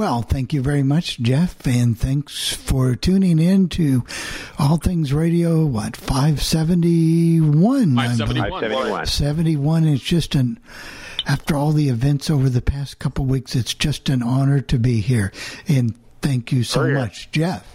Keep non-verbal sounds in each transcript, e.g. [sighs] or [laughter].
Well, thank you very much, Jeff, and thanks for tuning in to All Things Radio. What five seventy one? 571. 571. Seventy one is just an. After all the events over the past couple weeks, it's just an honor to be here, and thank you so Oh, yeah. much, Jeff.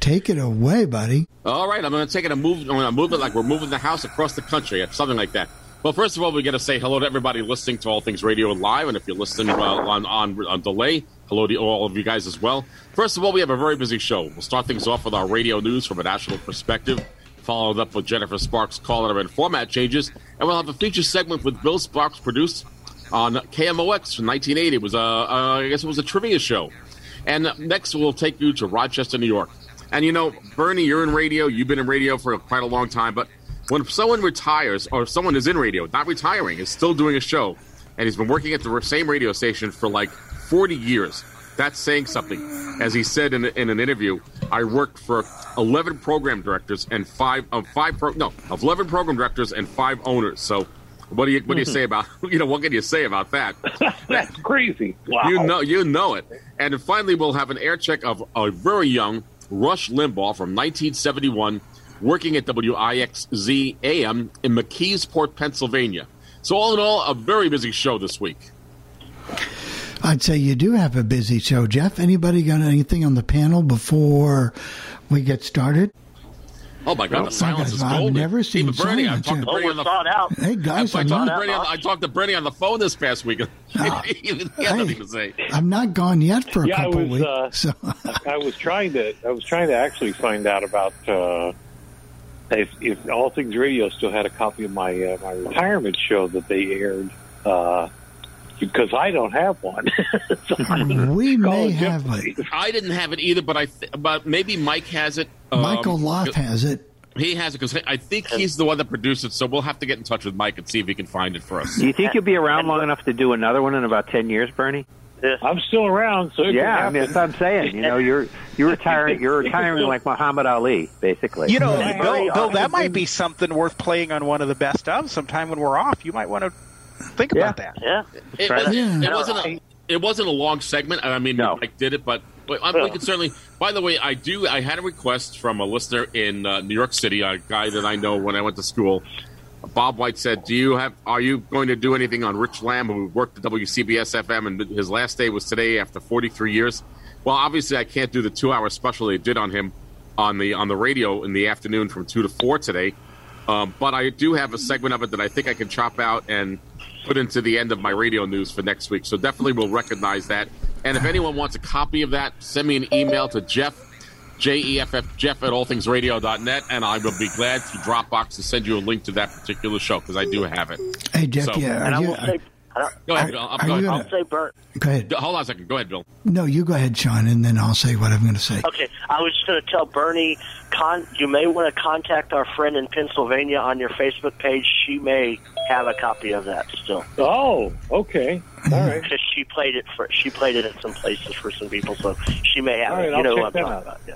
Take it away, buddy. All right, I'm going to take it and move. I'm going to move it like we're moving the house across the country, something like that. Well, first of all, we got to say hello to everybody listening to All Things Radio Live, and if you're listening uh, on, on on delay, hello to all of you guys as well. First of all, we have a very busy show. We'll start things off with our radio news from a national perspective, followed up with Jennifer Sparks' caller and format changes, and we'll have a feature segment with Bill Sparks produced on KMOX from 1980. It was a, uh, I guess it was a trivia show. And next, we'll take you to Rochester, New York. And you know, Bernie, you're in radio. You've been in radio for quite a long time. But when someone retires, or someone is in radio, not retiring, is still doing a show, and he's been working at the same radio station for like 40 years, that's saying something. As he said in, in an interview, I worked for 11 program directors and five of five pro, no of 11 program directors and five owners. So. What do you what do you hmm. say about [laughs] you know what can you say about that? [laughs] That's crazy. Wow. You know, you know it. And finally, we'll have an air check of a very young Rush Limbaugh from 1971, working at WIXZ AM in McKeesport, Pennsylvania. So all in all, a very busy show this week. I'd say you do have a busy show, Jeff. Anybody got anything on the panel before we get started? Oh my God, the silence is I've never seen Even Bernie, I silence. talked to Oh, Bernie on the thawed out. Hey guys, talked, I'm to Bernie on, I talked to Bernie on the phone this past week. [laughs] he had nothing to say. I'm not gone yet for a Yeah, I couple was, weeks. uh, so I was trying to I was trying to actually find out about uh, if, if All Things Radio still had a copy of my uh, my retirement show that they aired uh, because I don't have one. [laughs] So we may have Jeff, it. please. I didn't have it either, but I th- but maybe Mike has it. Um, Michael Loft has it. He has it because I think he's the one that produced it. So we'll have to get in touch with Mike and see if he can find it for us. Do you think you'll be around long enough to do another one in about 10 years, Bernie? I'm still around, so it can Yeah, I mean, that's what I'm saying. You know, you're you're retiring. You're retiring like Muhammad Ali, basically. You know, Yeah. Bill, Bill, that might be something worth playing on one of the best of sometime when we're off. You might want to think Yeah. about that. Yeah. It, was, Yeah. it wasn't a, it wasn't a long segment. I mean, No. Mike did it, but, but um, we could certainly. By the way, I do. I had a request from a listener in uh, New York City, a guy that I know when I went to school. Bob White said, "Do you have? Are you going to do anything on Rich Lamb, who worked at WCBS FM, and his last day was today after 43 years?" Well, obviously, I can't do the two-hour special they did on him on the on the radio in the afternoon from two to four today. Um, but I do have a segment of it that I think I can chop out and put into the end of my radio news for next week. So definitely we'll recognize that. And if anyone wants a copy of that, send me an email to Jeff, J E F F, Jeff at allthingsradio.net, and I will be glad to Dropbox to send you a link to that particular show because I do have it. Hey Jeff, So- yeah, And are I you, will say, I don't- Go ahead, Are- Bill. I'm- go you ahead. gonna- I'll say, Bert. go ahead. Hold on a second. Go ahead, Bill. No, you go ahead, Sean, and then I'll say what I'm going to say. Okay, I was just going to tell Bernie, con- you may want to contact our friend in Pennsylvania on your Facebook page. She may have a copy of that still Oh, okay, all right. because she played it for she played it at some places for some people, so she may have All it. right, You I'll know check what I'm that talking out. about? Yeah.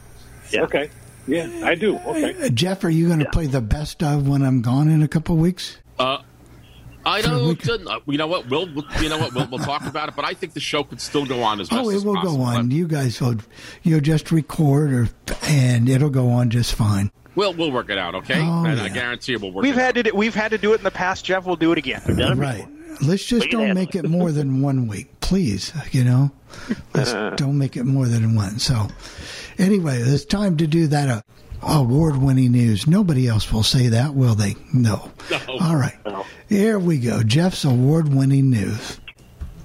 Yeah. Okay, yeah, I do. Okay. Uh, Jeff, are you going to play the best of when I'm gone in a couple weeks? Uh, I don't. week. Uh, you know what? We'll, we'll- you know what? We'll, we'll talk about it. But I think the show could still go on as best Oh, as it will possible. go on. You guys will, you'll just record, or and it'll go on just fine. We'll we'll work it out, okay? Oh, and I guarantee you we'll work. We've it had out. to do, we've had to do it in the past, Jeff. We'll do it again. Done it Right. Let's just We can don't make it more than one week, please. You know, let's [laughs] don't make it more than one. So, anyway, it's time to do that. Award winning news. Nobody else will say that, will they? No. No. All right. Here we go. Jeff's award winning news.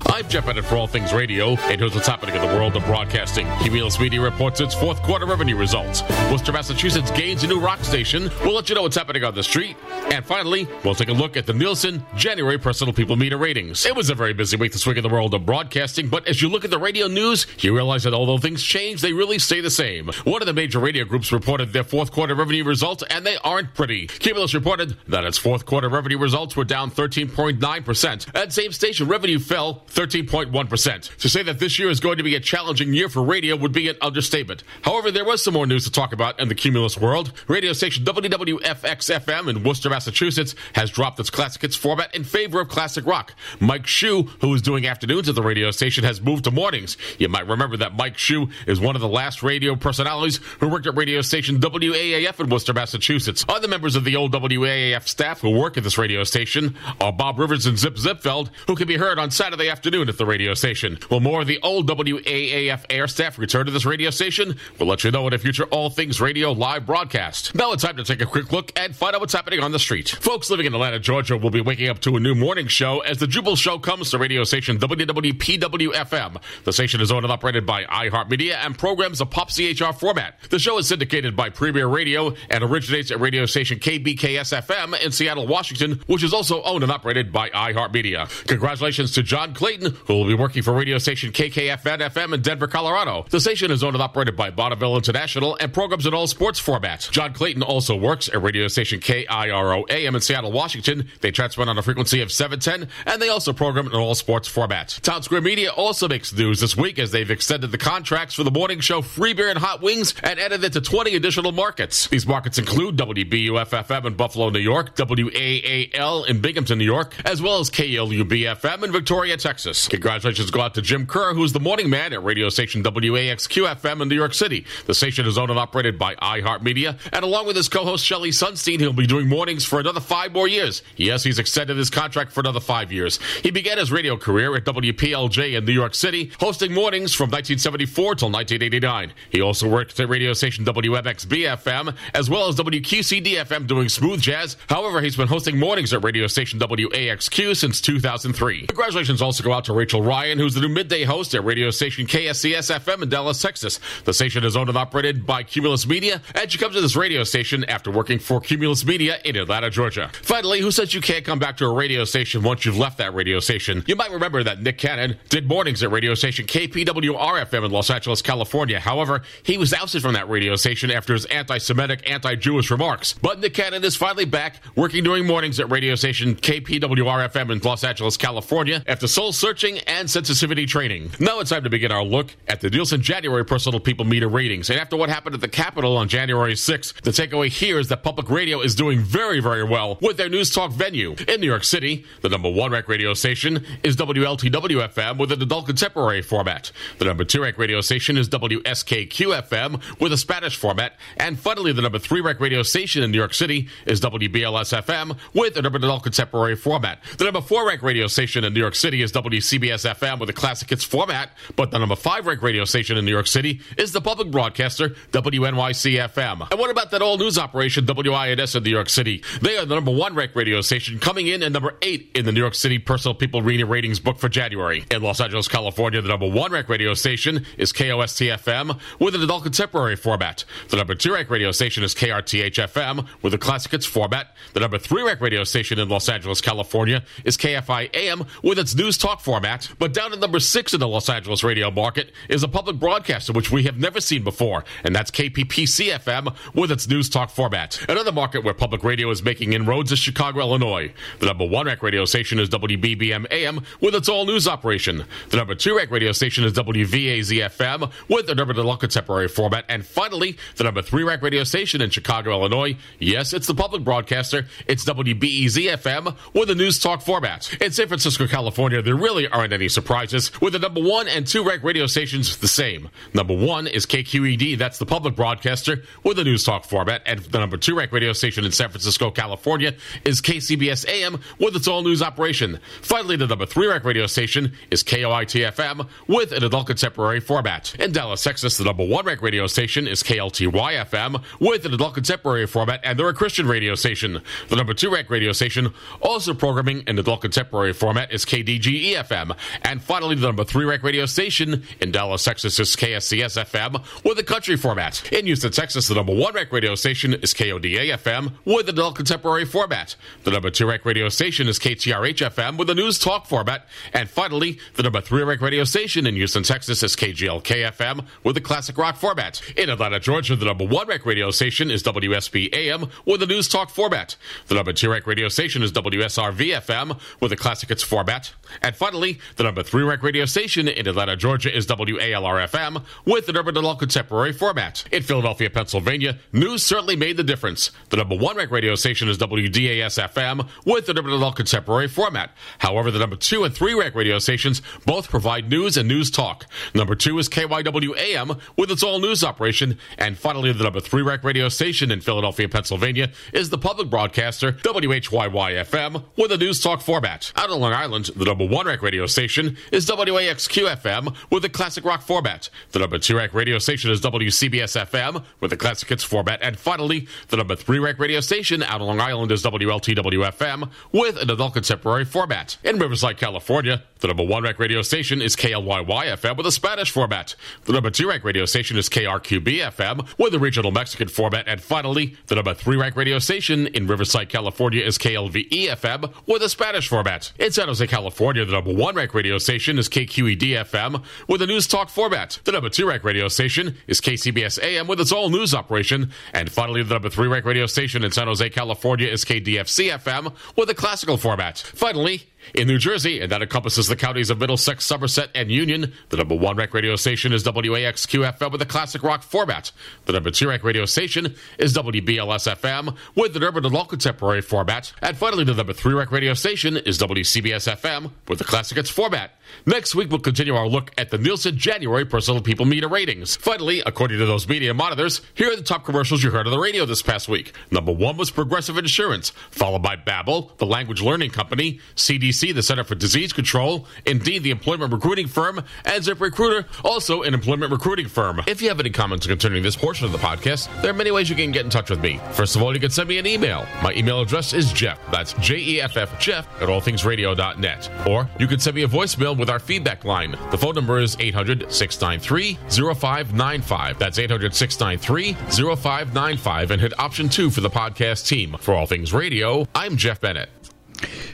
I'm Jeff Bennett for All Things Radio, and here's what's happening in the world of broadcasting. Cumulus Media reports its fourth quarter revenue results. Worcester, Massachusetts gains a new rock station. We'll let you know what's happening on the street. And finally, we'll take a look at the Nielsen January Personal People Meter ratings. It was a very busy week this week in the world of broadcasting, but as you look at the radio news, you realize that although things change, they really stay the same. One of the major radio groups reported their fourth quarter revenue results, and they aren't pretty. Cumulus reported that its fourth quarter revenue results were down 13.9%. At same station, revenue fell 13.1%. To say that this year is going to be a challenging year for radio would be an understatement. However, there was some more news to talk about in the Cumulus world. Radio station WWFX FM in Worcester, Massachusetts has dropped its classic hits format in favor of classic rock. Mike Shue, who was doing afternoons at the radio station, has moved to mornings. You might remember that Mike Shue is one of the last radio personalities who worked at radio station WAAF in Worcester, Massachusetts. Other members of the old WAAF staff who work at this radio station are Bob Rivers and Zip Zipfeld, who can be heard on Saturday afternoon at the radio station. Will more of the old WAAF air staff return to this radio station? We'll let you know in a future All Things Radio live broadcast. Now it's time to take a quick look and find out what's happening on the street. Folks living in Atlanta, Georgia will be waking up to a new morning show as the Jubal Show comes to radio station WWPWFM. The station is owned and operated by iHeartMedia and programs a pop CHR format. The show is syndicated by Premier Radio and originates at radio station KBKS FM in Seattle, Washington, which is also owned and operated by iHeartMedia. Congratulations to John Clayton, who will be working for radio station KKFN FM in Denver, Colorado. The station is owned and operated by Bonneville International and programs in all sports formats. John Clayton also works at radio station KIRO AM in Seattle, Washington. They transmit on a frequency of 710, and they also program in all sports formats. Town Square Media also makes news this week as they've extended the contracts for the morning show Free Beer and Hot Wings and added it to 20 additional markets. These markets include WBUF FM in Buffalo, New York, WAAL in Binghamton, New York, as well as KLUB FM in Victoria, Texas. Congratulations go out to Jim Kerr, who's the morning man at radio station WAXQ FM in New York City. The station is owned and operated by iHeartMedia, and along with his co-host Shelli Sonstein, he'll be doing mornings for another five more years. Yes, he's extended his contract for another five years. He began his radio career at WPLJ in New York City, hosting mornings from 1974 till 1989. He also worked at radio station WMXB FM, as well as WQCD FM doing smooth jazz. However, he's been hosting mornings at radio station WAXQ since 2003. Congratulations also go out to Rachel Ryan, who's the new midday host at radio station KSCS FM in Dallas, Texas. The station is owned and operated by Cumulus Media, and she comes to this radio station after working for Cumulus Media in Atlanta, Georgia. Finally, who says you can't come back to a radio station once you've left that radio station? You might remember that Nick Cannon did mornings at radio station KPWR FM in Los Angeles, California. However, he was ousted from that radio station after his anti-Semitic, anti-Jewish remarks. But Nick Cannon is finally back, working during mornings at radio station KPWR FM in Los Angeles, California, after soul searching and sensitivity training. Now it's time to begin our look at the Nielsen January Personal People Meter ratings. And after what happened at the Capitol on January 6th, the takeaway here is that public radio is doing very, very well with their news talk venue. In New York City, the number one rank radio station is WLTW FM with an adult contemporary format. The number two rank radio station is WSKQ FM with a Spanish format. And finally, the number three rank radio station in New York City is WBLS FM with an urban adult contemporary format. The number four rank radio station in New York City is WCBS FM with a classic hits format. But the number five rank radio station in New York City is the public broadcaster WNYC FM. And what about that all news operation WINS in New York City? They are the number one ranked radio station, coming in at number eight in the New York City Personal People Reading Ratings book for January. In Los Angeles, California, the number one ranked radio station is KOST FM with an adult contemporary format. The number two ranked radio station is KRTH FM with a classic hits format. The number three ranked radio station in Los Angeles, California is KFI AM with its news talk format. But down at number six in the Los Angeles radio market is a public broadcaster which we have never seen before, and that's KPCC FM with its news talk format. Another market where public radio is making inroads is Chicago, Illinois. The number one ranked radio station is WBBM AM with its all news operation. The number two ranked radio station is WVAZ FM with the number one contemporary format. And finally, the number three ranked radio station in Chicago, Illinois. Yes, it's the public broadcaster. It's WBEZ FM with a news talk format. In San Francisco, California, there really aren't any surprises, with the number one and two rank radio stations the same. Number one is KQED, that's the public broadcaster, with a news talk format, and the number two rank radio station in San Francisco, California is KCBS AM, with its all news operation. Finally, the number three rank radio station is KOIT FM, with an adult contemporary format. In Dallas, Texas, the number one rank radio station is KLTY FM, with an adult contemporary format, and they're a Christian radio station. The number two rank radio station, also programming in adult contemporary format, is KDGE FM. And finally, the number three rank radio station in Dallas, Texas is KSCS FM with a country format. In Houston, Texas, the number one rank radio station is KODA FM with an adult contemporary format. The number two rank radio station is KTRH FM with a news talk format. And finally, the number three rank radio station in Houston, Texas is KGLK FM with a classic rock format. In Atlanta, Georgia, the number one rank radio station is WSB AM with a news talk format. The number two rank radio station is WSRV FM with a classic hits format. And finally, the number three rank radio station in Atlanta, Georgia is WALR FM with an urban adult contemporary format. In Philadelphia, Pennsylvania, news certainly made the difference. The number one rank radio station is WDAS FM with an urban adult contemporary format. However, the number two and three rank radio stations both provide news and news talk. Number two is KYWAM with its all news operation. And finally, the number three rank radio station in Philadelphia, Pennsylvania is the public broadcaster WHYY FM with a news talk format. Out on Long Island, the number one radio station is WAXQ FM with a classic rock format. The number two rank radio station is WCBS FM with a classic hits format. And finally, the number three rank radio station out on Long Island is WLTW FM with an adult contemporary format. In Riverside, California, the number one rank radio station is KLYY FM with a Spanish format. The number two rank radio station is KRQB FM with a regional Mexican format. And finally, the number three rank radio station in Riverside, California is KLVE FM with a Spanish format. In San Jose, California, the number one rank radio station is KQED FM with a news talk format. The number two rank radio station is KCBS AM with its all news operation. And finally, the number three rank radio station in San Jose, California is KDFC FM with a classical format. Finally, in New Jersey, and that encompasses the counties of Middlesex, Somerset, and Union, the number one rank radio station is WAXQ FM with a classic rock format. The number two rank radio station is WBLS FM with an urban and adult contemporary format. And finally, the number three rank radio station is WCBS FM with the classic hits format. Next week, we'll continue our look at the Nielsen January Personal People Meter ratings. Finally, according to those media monitors, here are the top commercials you heard on the radio this past week. Number one was Progressive Insurance, followed by Babbel, the language learning company, CDC, the Center for Disease Control, Indeed, the employment recruiting firm, and ZipRecruiter, also an employment recruiting firm. If you have any comments concerning this portion of the podcast, there are many ways you can get in touch with me. First of all, you can send me an email. My email address is Jeff. That's J E F F Jeff at allthingsradio.net. Or you can send me a voicemail with our feedback line. The phone number is 800 693 0595. That's 800 693 0595 and hit option two for the podcast team. For All Things Radio, I'm Jeff Bennett.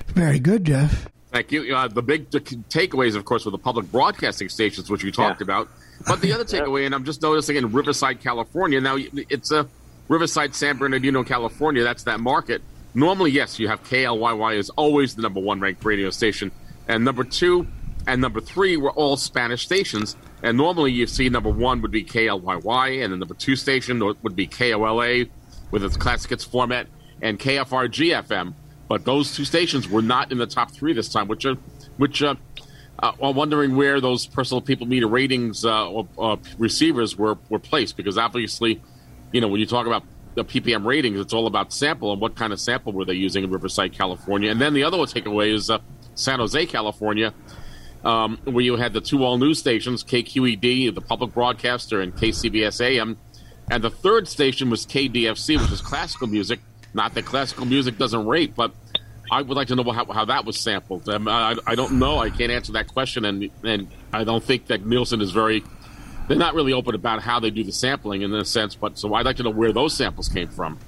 Very good, Jeff. Thank you. Uh, the big t- takeaways, of course, were the public broadcasting stations, which we talked Yeah. about. But the other [laughs] takeaway, and I'm just noticing in Riverside, California, now it's a Riverside, San Bernardino, California. That's that market. Normally, yes, you have KLYY is always the number one ranked radio station, and number two and number three were all Spanish stations. And normally, you see number one would be KLYY, and the number two station would be KOLA with its classic hits format, and KFRG FM. But those two stations were not in the top three this time, which are, which uh, uh, I'm wondering where those personal people meter ratings uh, or, uh, receivers were were placed because obviously, you know, when you talk about the PPM ratings, it's all about sample and what kind of sample were they using in Riverside, California. And then the other one takeaway is uh, San Jose, California, um, where you had the two all news stations, KQED, the public broadcaster, and KCBS AM. And the third station was KDFC, which is classical music. Not that classical music doesn't rate, but I would like to know how, how that was sampled. Um, I, I don't know. I can't answer that question, and and I don't think that Nielsen is very. They're not really open about how they do the sampling in a sense, but so I'd like to know where those samples came from.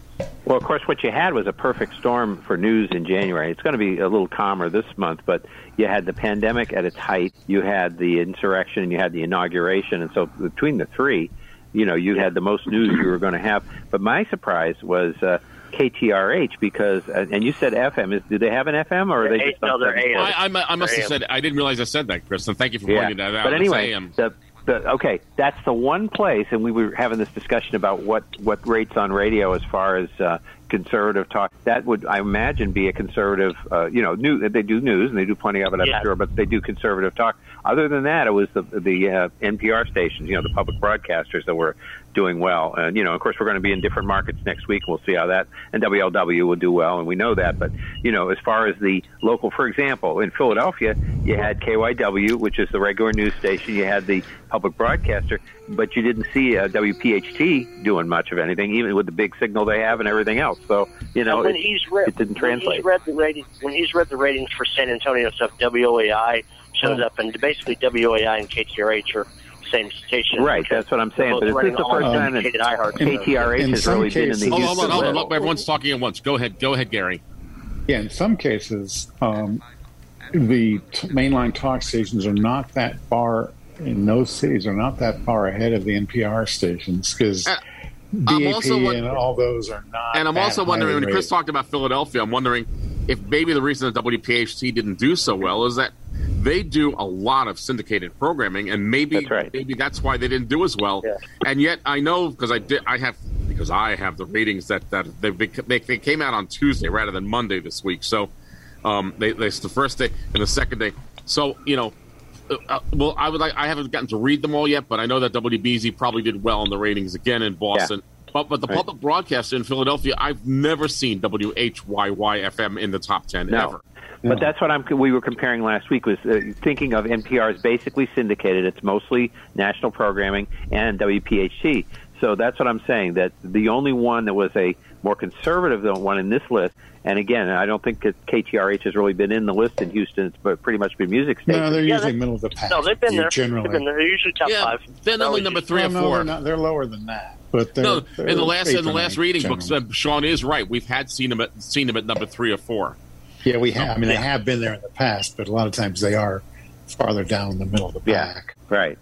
Well, of course, what you had was a perfect storm for news in January. It's going to be a little calmer this month, but you had the pandemic at its height, you had the insurrection, you had the inauguration, and so between the three, you know, you had the most news you were going to have. But my surprise was uh, KTRH because, uh, and you said FM. Is do they have an FM or are they just no, on they're AM. I, I, I must have AM. said I didn't realize I said that, Chris. And thank you for Yeah, pointing that out. but anyway, AM. the the, okay, that's the one place, and we were having this discussion about what what rates on radio as far as uh, conservative talk. That would, I imagine, be a conservative. Uh, you know, new they do news and they do plenty of it, I'm Yeah. sure, but they do conservative talk. Other than that, it was the the uh, NPR stations, you know, the public broadcasters that were doing well. And you know, of course, we're going to be in different markets next week. We'll see how that and WLW will do well, and we know that. But you know, as far as the local, for example, in Philadelphia, you had KYW, which is the regular news station. You had the public broadcaster, but you didn't see uh, WPHT doing much of anything, even with the big signal they have and everything else. So you know, when it, he's read, it didn't when he's read the ratings, when he's read the ratings for San Antonio stuff, WOAI shows up, and basically WOAI and KTRH are same station. Right, that's what I'm saying. Both But is running this the first time that iHeart. KTRH has some really been in the cases- Hold on, hold on, hold on. Everyone's talking at once. Go ahead. Go ahead, Gary. Yeah, in some cases, um, the t- mainline talk stations are not that far in those cities are not that far ahead of the NPR stations because Uh, I'm BAP also and all those are not. And I'm also wondering when Chris rated. talked about Philadelphia, I'm wondering if maybe the reason that WPHT didn't do so well is that they do a lot of syndicated programming, and maybe That's right. maybe that's why they didn't do as well. Yeah. And yet I know because I did I have because I have the ratings that that they they, they came out on Tuesday rather than Monday this week. So um, they they it's the first day and the second day. So you know. Uh, uh, well, I would like. I haven't gotten to read them all yet, but I know that WBZ probably did well in the ratings again in Boston. But but the Right. public broadcaster in Philadelphia, I've never seen WHYY FM in the top ten No. ever. But that's what I'm. We were comparing last week. Was uh, thinking of NPR is basically syndicated. It's mostly national programming and WPHT. So that's what I'm saying. That the only one that was a more conservative than one in this list. And again, I don't think that KTRH has really been in the list in Houston. It's but pretty much been music No, they're Yeah, usually middle of the pack. No, they've been there. Generally, They've been there. They're usually top Yeah, five. they're No, only number three Well, or no, four. they're, not, they're lower than that. But they're, No, they're in the last in the last ninth, reading books, uh, Sean is right. We've had seen them at seen them at number three or four. Yeah, we have. Oh, I mean, they have been there in the past, but a lot of times they are farther down in the middle of the Yeah, right.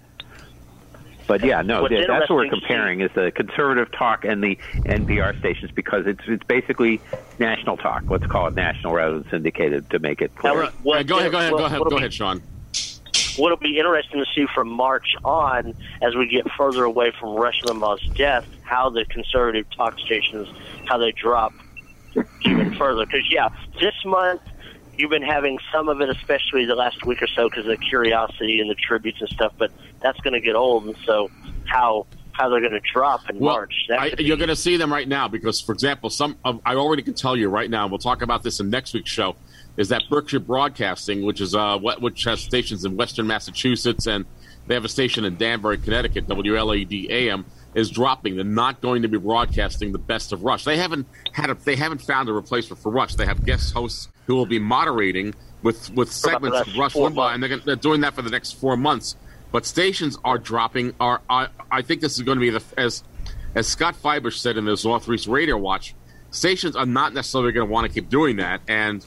But yeah, no, What's that's what we're comparing is the conservative talk and the NPR stations because it's it's basically national talk. Let's call it national rather than syndicated to make it clear. Now, what- go ahead, go ahead, what- go ahead, go be- ahead, Sean. What'll be interesting to see from March on, as we get further away from Rush Limbaugh's death, how the conservative talk stations, how they drop even further. Because yeah, this month you've been having some of it, especially the last week or so, because of the curiosity and the tributes and stuff. But that's going to get old, and so how how they're going to drop in Well, March? That I, you're going to see them right now because, for example, some of, I already can tell you right now. We'll talk about this in next week's show. Is that Berkshire Broadcasting, which is uh, what which has stations in Western Massachusetts and they have a station in Danbury, Connecticut, WLAD AM, is dropping. They're not going to be broadcasting the best of Rush. They haven't had a, they haven't found a replacement for Rush. They have guest hosts who will be moderating with with segments of Rush Limbaugh, months. and they're, gonna- they're doing that for the next four months. But stations are dropping. Are I, I think this is going to be the as as Scott Fybush said in his Northeast Radio Watch. Stations are not necessarily going to want to keep doing that, and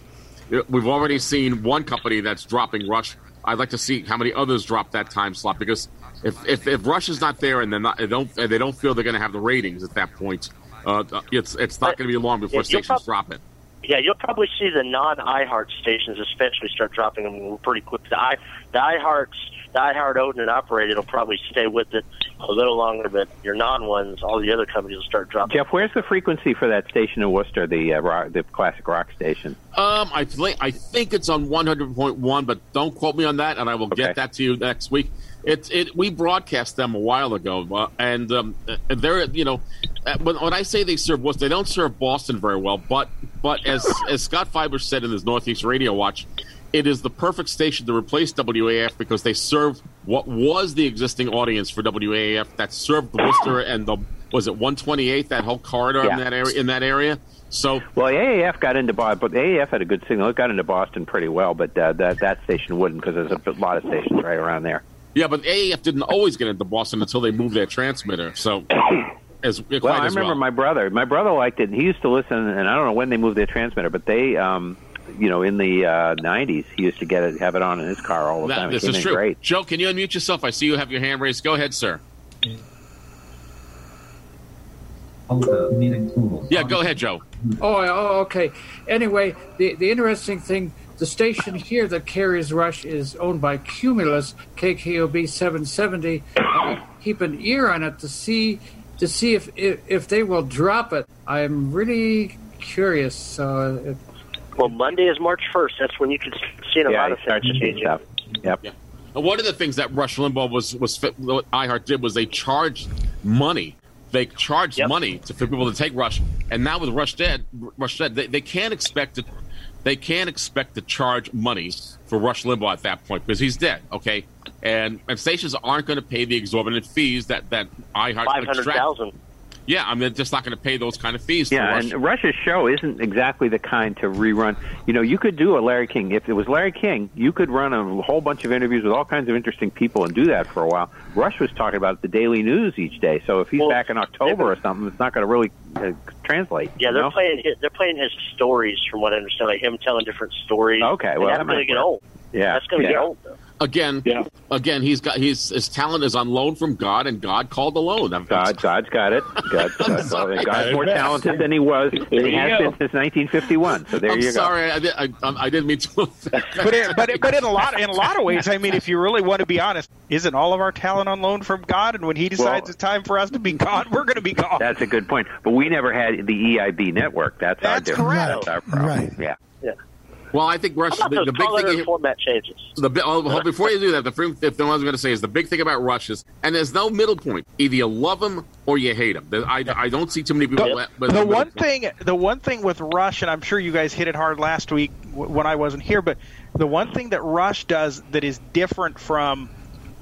uh, we've already seen one company that's dropping Rush. I'd like to see how many others drop that time slot because if if, if Rush is not there and they're not, they don't and they don't feel they're going to have the ratings at that point, uh, it's it's not going to be long before Yeah, stations prob- drop it. Yeah, you'll probably see the non iHeart stations, especially, start dropping them pretty quick. The i the iHearts, the iHeart owned and operated will probably stay with it a little longer, but your non ones, all the other companies will start dropping. Jeff, where's the frequency for that station in Worcester, the uh, rock, the classic rock station? Um, I think I think it's on one hundred point one, but don't quote me on that, and I will Okay. get that to you next week. It's it. We broadcast them a while ago, uh, and um, uh, they're you know uh, when, when I say they serve Worcester, they don't serve Boston very well, but but as as Scott Fybush said in his Northeast Radio Watch, it is the perfect station to replace WAF because they serve what was the existing audience for WAF that served Worcester and the was it one twenty eight that whole corridor in that area in that area. So Well, AAF got into Boston, but AAF had a good signal. It got into Boston pretty well, but uh, that that station wouldn't because there's a lot of stations right around there. Yeah, but AAF didn't always get into Boston until they moved their transmitter. So, [coughs] as quite Well, I as remember well. my brother. My brother liked it. He used to listen, and I don't know when they moved their transmitter, but they, um, you know, in the uh, '90s, he used to get it, have it on in his car all the That- time. It this came is in true. Great. Joe, can you unmute yourself? I see you have your hand raised. Go ahead, sir. Yeah, go ahead, Joe. Oh, oh, okay. Anyway, the the interesting thing, the station here that carries Rush is owned by Cumulus KKOB 770. Uh, keep an ear on it to see to see if if, if they will drop it. I'm really curious. Uh, if, Well, Monday is March 1st. That's when you can see a Yeah, lot of things to see changing. stuff. Yep. Yeah. And one of the things that Rush Limbaugh was was what iHeart did was they charged money. They charged Yep. money to, for people to take Rush, and now with Rush dead, Rush dead, they, they can't expect it. They can't expect to charge money for Rush Limbaugh at that point because he's dead. Okay, and and stations aren't going to pay the exorbitant fees that that iHeart Five hundred thousand. Yeah, I mean, they're just not going to pay those kind of fees. Yeah, for Rush. and Rush's show isn't exactly the kind to rerun. You know, you could do a Larry King. If it was Larry King, you could run a whole bunch of interviews with all kinds of interesting people and do that for a while. Rush was talking about the daily news each day, so if he's Well, back in October or something, it's not going to really uh, translate. Yeah, they're know? playing. His, they're playing his stories, from what I understand, like him telling different stories. Okay, well, that's going to get old. Yeah, That's going to yeah. get old. Though. Again, Yeah. again, he's got his his talent is on loan from God, and God called the loan. God, God's got it. [laughs] God, God, sorry. God's more talented than he was than he you has go. been since 1951. So there I'm you go. sorry, I, did, I, um, I didn't mean to. [laughs] But it, but it, but in a lot in a lot of ways, I mean, if you really want to be honest, isn't all of our talent on loan from God? And when He decides Well- it's time for us to be God, we're going to be God. That's a good point. But we never had the EIB network. That's, our That's difference. correct. That's our problem. Right. Yeah. Well, I think Rush. How The, about the those big color thing. format changes? The bi- oh, before you do that, the thing, the thing I was going to say is the big thing about Rush is, and there's no middle point. Either you love him or you hate him. I, I don't see too many people. The, with the middle one point. thing, the one thing with Rush, and I'm sure you guys hit it hard last week when I wasn't here, but the one thing that Rush does that is different from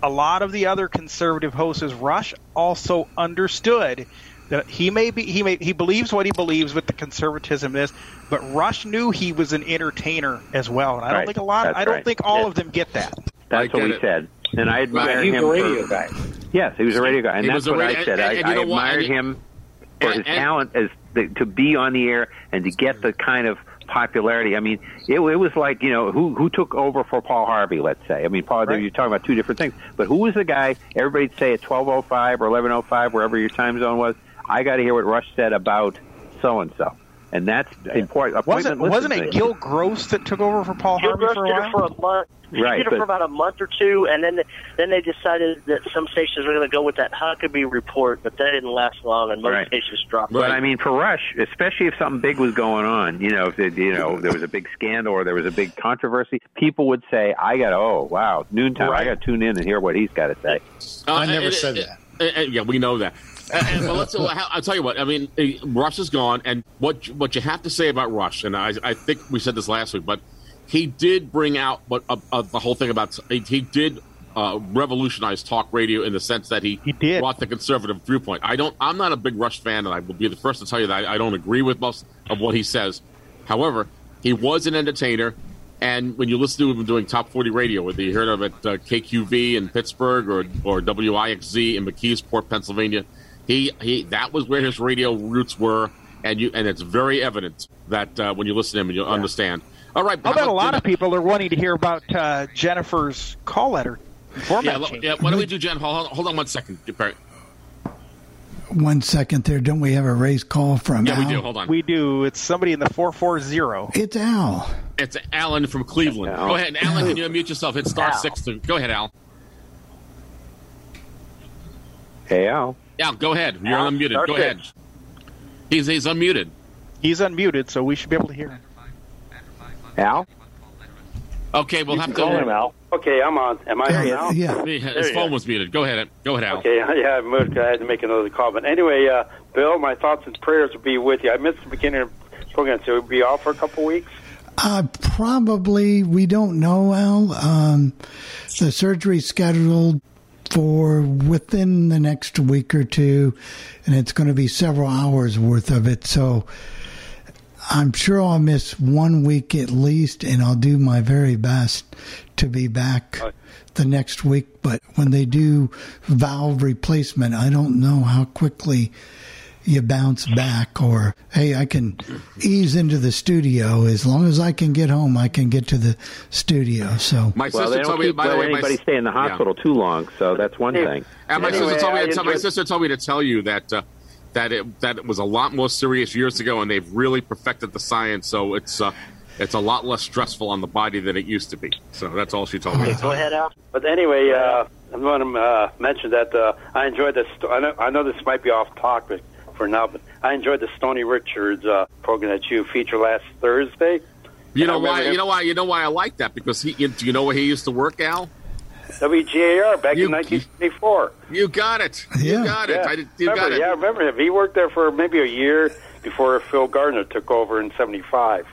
a lot of the other conservative hosts is Rush also understood that he may be he may he believes what he believes with the conservatism is, but Rush knew he was an entertainer as well, and I don't Right. think a lot. That's I don't right. think all Yeah. of them get that. That's I what get we it. said. And I admire He's him a radio for, guy. Yes, he was a radio guy, and He that's what radio- I said. and- I, and you I admired him for and- his and- talent as the, to be on the air and to get the kind of popularity. I mean, it, it was like you know who who took over for Paul Harvey. Let's say. I mean, Paul. Right. You're talking about two different things, but who was the guy? Everybody'd say at 12:05 or 11:05, wherever your time zone was. I got to hear what Rush said about so and so, and that's important. Wasn't wasn't it. Gil Gross that took over for Paul Gil Harvey Gross for a did while? it for a month. Right, he did it but- for about a month or two, and then then they decided that some stations were going to go with that Huckabee report, but that didn't last long, and most Right. stations dropped. But Right. I mean, for Rush, especially if something big was going on, you know, if it, you know there was a big scandal or there was a big controversy, people would say, "I got oh wow, noontime, I got to tune in and hear what he's got to say." Uh, I never and- said and- that. and- and- yeah, we know that. And, but let's. I'll tell you what. I mean, eh, Rush is gone, and what what you have to say about Rush, and I, I think we said this last week, but he did bring out what uh, uh, the whole thing about he, he did uh, revolutionize talk radio in the sense that he, He did. brought the conservative viewpoint. I don't. I'm not a big Rush fan, and I will be the first to tell you that I, I don't agree with most of what he says. However, he was an entertainer. And when you listen to him doing top 40 radio, whether you heard of it uh, KQV in Pittsburgh or, or WIXZ in McKeesport, Pennsylvania, he, he that was where his radio roots were. And you and it's very evident that uh, when you listen to him, you'll understand. All right, I'll bet a lot of people are wanting to hear about uh, Jennifer's call letter format Yeah, lo- change. yeah. Why don't we do, Jen? Hold, hold on one second. Perry. One second there. Don't we have a raised call from Yeah, Al? we do. Hold on. We do. It's somebody in the 440. It's Al. It's Alan from Cleveland. Al. Go ahead, Alan. Can you unmute yourself? Hit star Al. six. To, go ahead, Al. Hey Al, Al, go ahead. You're Al, unmuted. Go six. ahead. He's he's unmuted. He's unmuted, so we should be able to hear him. Al, Okay, we'll have to Call him to. out. Okay, I'm on. Am I on now? Yeah. His phone go. was muted. Go ahead. Go ahead, Al. Okay, [laughs] yeah, I moved. I had to make another call. But anyway, uh, Bill, my thoughts and prayers will be with you. I missed the beginning of the program, so we'll be off for a couple weeks. Uh, probably, we don't know, Al. Um, the surgery's scheduled for within the next week or two, and it's going to be several hours worth of it. So I'm sure I'll miss one week at least, and I'll do my very best to be back uh, the next week. But when they do valve replacement, I don't know how quickly you bounce back or hey i can ease into the studio as long as i can get home i can get to the studio so My well, sister they told don't me. keep By the way, my anybody s- stay in the Yeah. hospital too long, so that's one Hey, thing. And my Anyway, sister told me. To tell, my sister told me to tell you that uh, that it that it was a lot more serious years ago, and they've really perfected the science. So it's uh, it's a lot less stressful on the body than it used to be. So that's all she told me. Go ahead, Al. But anyway, uh, I want to uh, mention that uh, I enjoyed this. I know, I know this might be off topic for now, but I enjoyed the Stony Richards uh, program that you featured last Thursday. You know why? him- You know why? You know why I like that because he. Do you know where he used to work, Al? WGAR back You- in 1974. You got it. Yeah. You got it. Yeah, I you remember, got it. yeah, I remember him. He worked there for maybe a year before Phil Gardner took over in '75.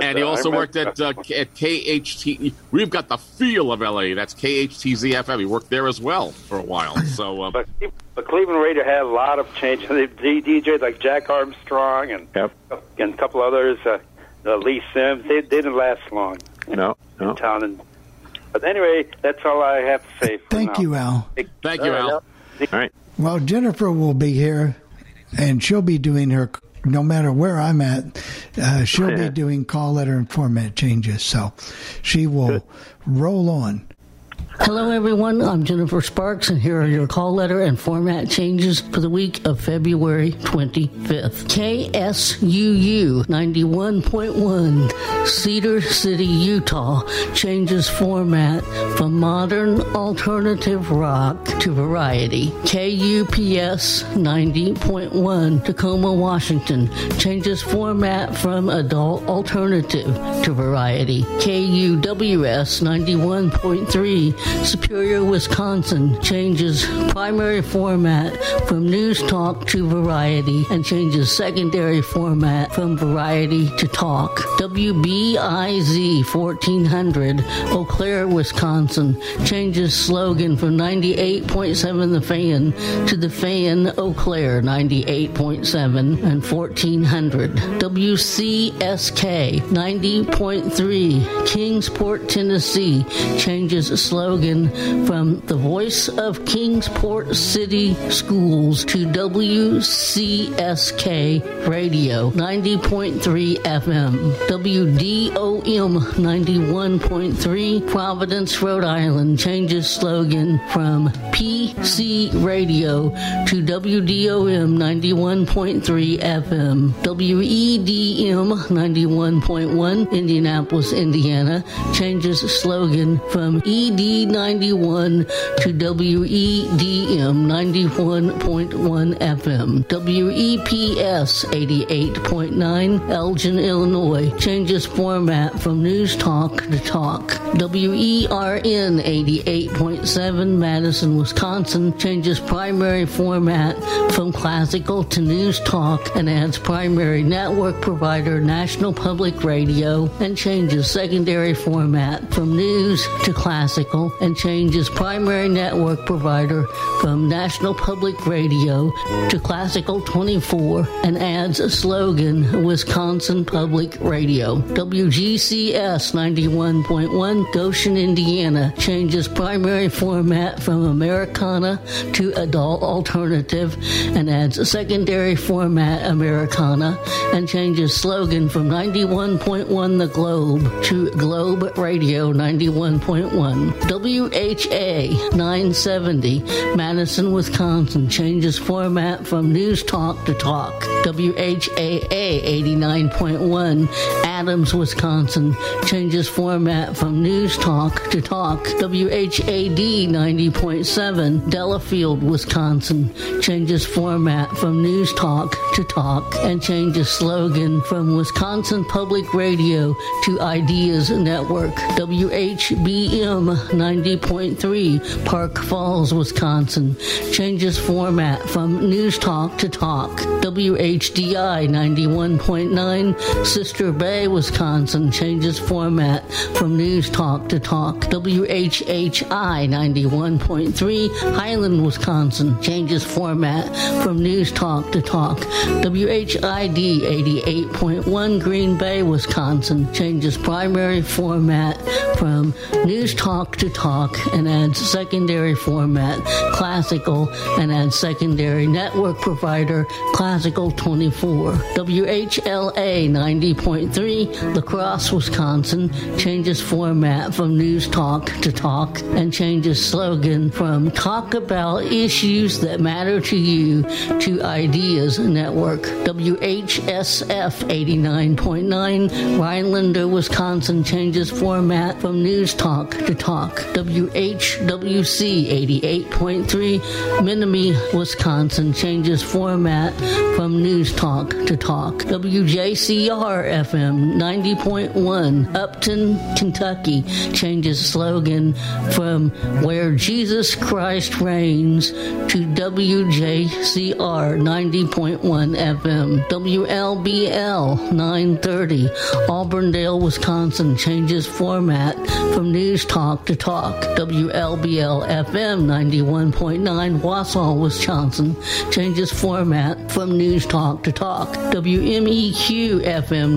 But, and he uh, also worked at uh, at KHT. We've got the feel of LA. That's KHTZ FM. He worked there as well for a while. [laughs] So, uh, But, but Cleveland radio had a lot of change. They D- DJs like Jack Armstrong and Yep. and a couple others, uh, uh, Lee Sims. They, they didn't last long No, no. in town. And, but anyway, that's all I have to say. For Thank now. you, Al. thank you, Al. All right. Well, Jennifer will be here, and she'll be doing her. No matter where I'm at, uh, she'll be doing call letter and format changes. So she will roll on. Hello, everyone. I'm Jennifer Sparks, and here are your call letter and format changes for the week of February 25th. KSUU 91.1, Cedar City, Utah, changes format from modern alternative rock to variety. KUPS 90.1, Tacoma, Washington, changes format from adult alternative to variety. KUWS 91.3, Superior, Wisconsin, changes primary format from news talk to variety and changes secondary format from variety to talk. WBIZ 1400, Eau Claire, Wisconsin, changes slogan from 98.7 The Fan to The Fan Eau Claire 98.7 and 1400. WCSK 90.3, Kingsport, Tennessee, changes slogan from the voice of Kingsport City Schools to WCSK Radio 90.3 FM, WDOM 91.3 Providence, Rhode Island. Changes slogan from PC Radio to WDOM 91.3 FM, WEDM 91.1 Indianapolis, Indiana. Changes slogan from ED91 to WEDM 91.1 FM. WEPS 88.9 Elgin, Illinois changes format from news talk to talk. WERN 88.7 Madison, Wisconsin changes primary format from classical to news talk and adds primary network provider National Public Radio and changes secondary format from news to classical and changes primary network provider from National Public Radio to Classical 24 and adds a slogan Wisconsin Public Radio. WGCS 91.1 Goshen, Indiana changes primary format from Americana to adult alternative and adds a secondary format Americana and changes slogan from 91.1 The Globe to Globe Radio 91.1. WHA 970 Madison, Wisconsin changes format from news talk to talk. WHAA 89.1 Adams, Wisconsin changes format from news talk to talk. WHAD 90.7 Delafield, Wisconsin changes format from news talk to talk and changes slogan from Wisconsin Public Radio to Ideas Network. WHBM 90.3 Park Falls, Wisconsin changes format from news talk to talk. WHDI 91.9 Sister Bay, Wisconsin changes format from news talk to talk. WHHI 91.3 Highland, Wisconsin changes format from news talk to talk. WHID 88.1 Green Bay, Wisconsin changes primary format from news talk to talk and adds secondary format classical and adds secondary network provider classical 24. WHLA 90.3 La Crosse, Wisconsin, changes format from news talk to talk and changes slogan from talk about issues that matter to you to ideas network. WHSF 89.9, Rhinelander, Wisconsin, changes format from news talk to talk. WHWC 88.3, Menomonie, Wisconsin, changes format from news talk to talk. WJCR FM 90.1, Upton, Kentucky, changes slogan from Where Jesus Christ Reigns to WJCR 90.1 FM. WLBL 930, Auburndale, Wisconsin, changes format from news talk to talk. WLBL FM 91.9, Wausau, Wisconsin, changes format from news talk to talk. WMEQ FM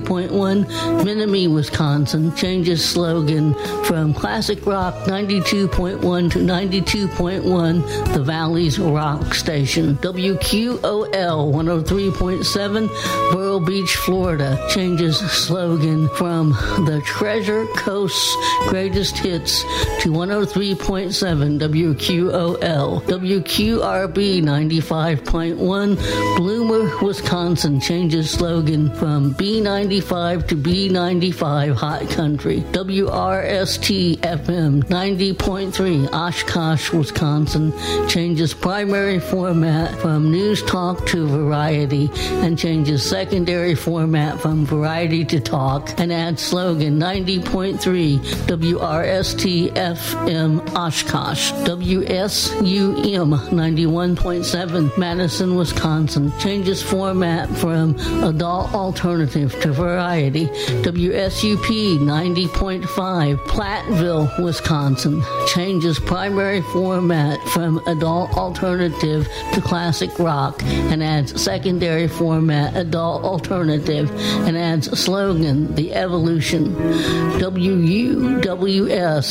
92.1, Menomonie, Wisconsin, changes slogan from classic rock 92.1 to 92.1, the Valley's Rock Station. WQOL 103.7, Vero Beach, Florida, changes slogan from the Treasure Coast's greatest hits to 103.7 WQOL. WQRB 95.1, Bloomer, Wisconsin, changes slogan from B95 to B95 Hot Country. WRST FM 90.3, Oshkosh, Wisconsin, changes primary format from news talk to variety and changes secondary format from variety to talk and adds slogan 90.3 WRST FM Oshkosh. WSUM 91.7 Madison, Wisconsin, changes format from adult alternative to variety. WSUP 90.5 Platteville, Wisconsin, changes primary format from adult alternative to classic rock and adds secondary format adult alternative and adds slogan the evolution. WUWS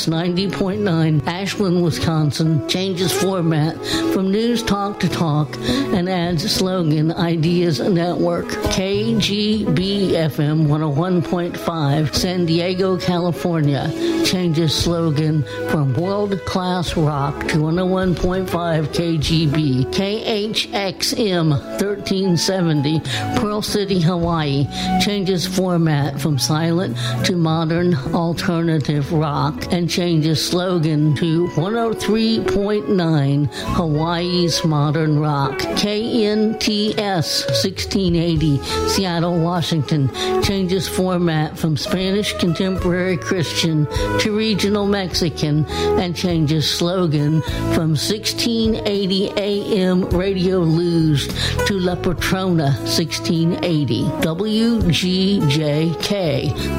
90.9 Ashland, Wisconsin, changes format from news talk to talk and adds slogan Ideas Network. KGB FM 101.5 San Diego, California, changes slogan from world class rock to 101.5 KGB. KHXM 1370 Pearl City, Hawaii, changes format from silent to modern alternative rock and changes slogan to 103.9 Hawaii's modern rock. KNTS 1680 Seattle, Washington, changes format from Spanish contemporary Christian to regional Mexican and changes slogan from 1680 AM Radio Luz to La Patrona 1680. WGJK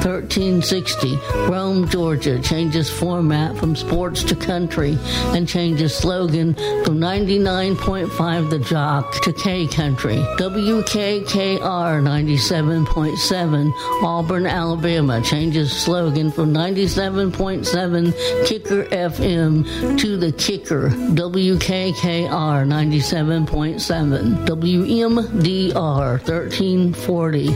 1360 Rome, Georgia, changes format from sports to country and changes slogan from 99.5 The Jock to K Country. WKKR 97.7 Auburn, Alabama, changes slogan from 97.7 Kicker FM to The Kicker. WKKR 97.7 WMDR 1340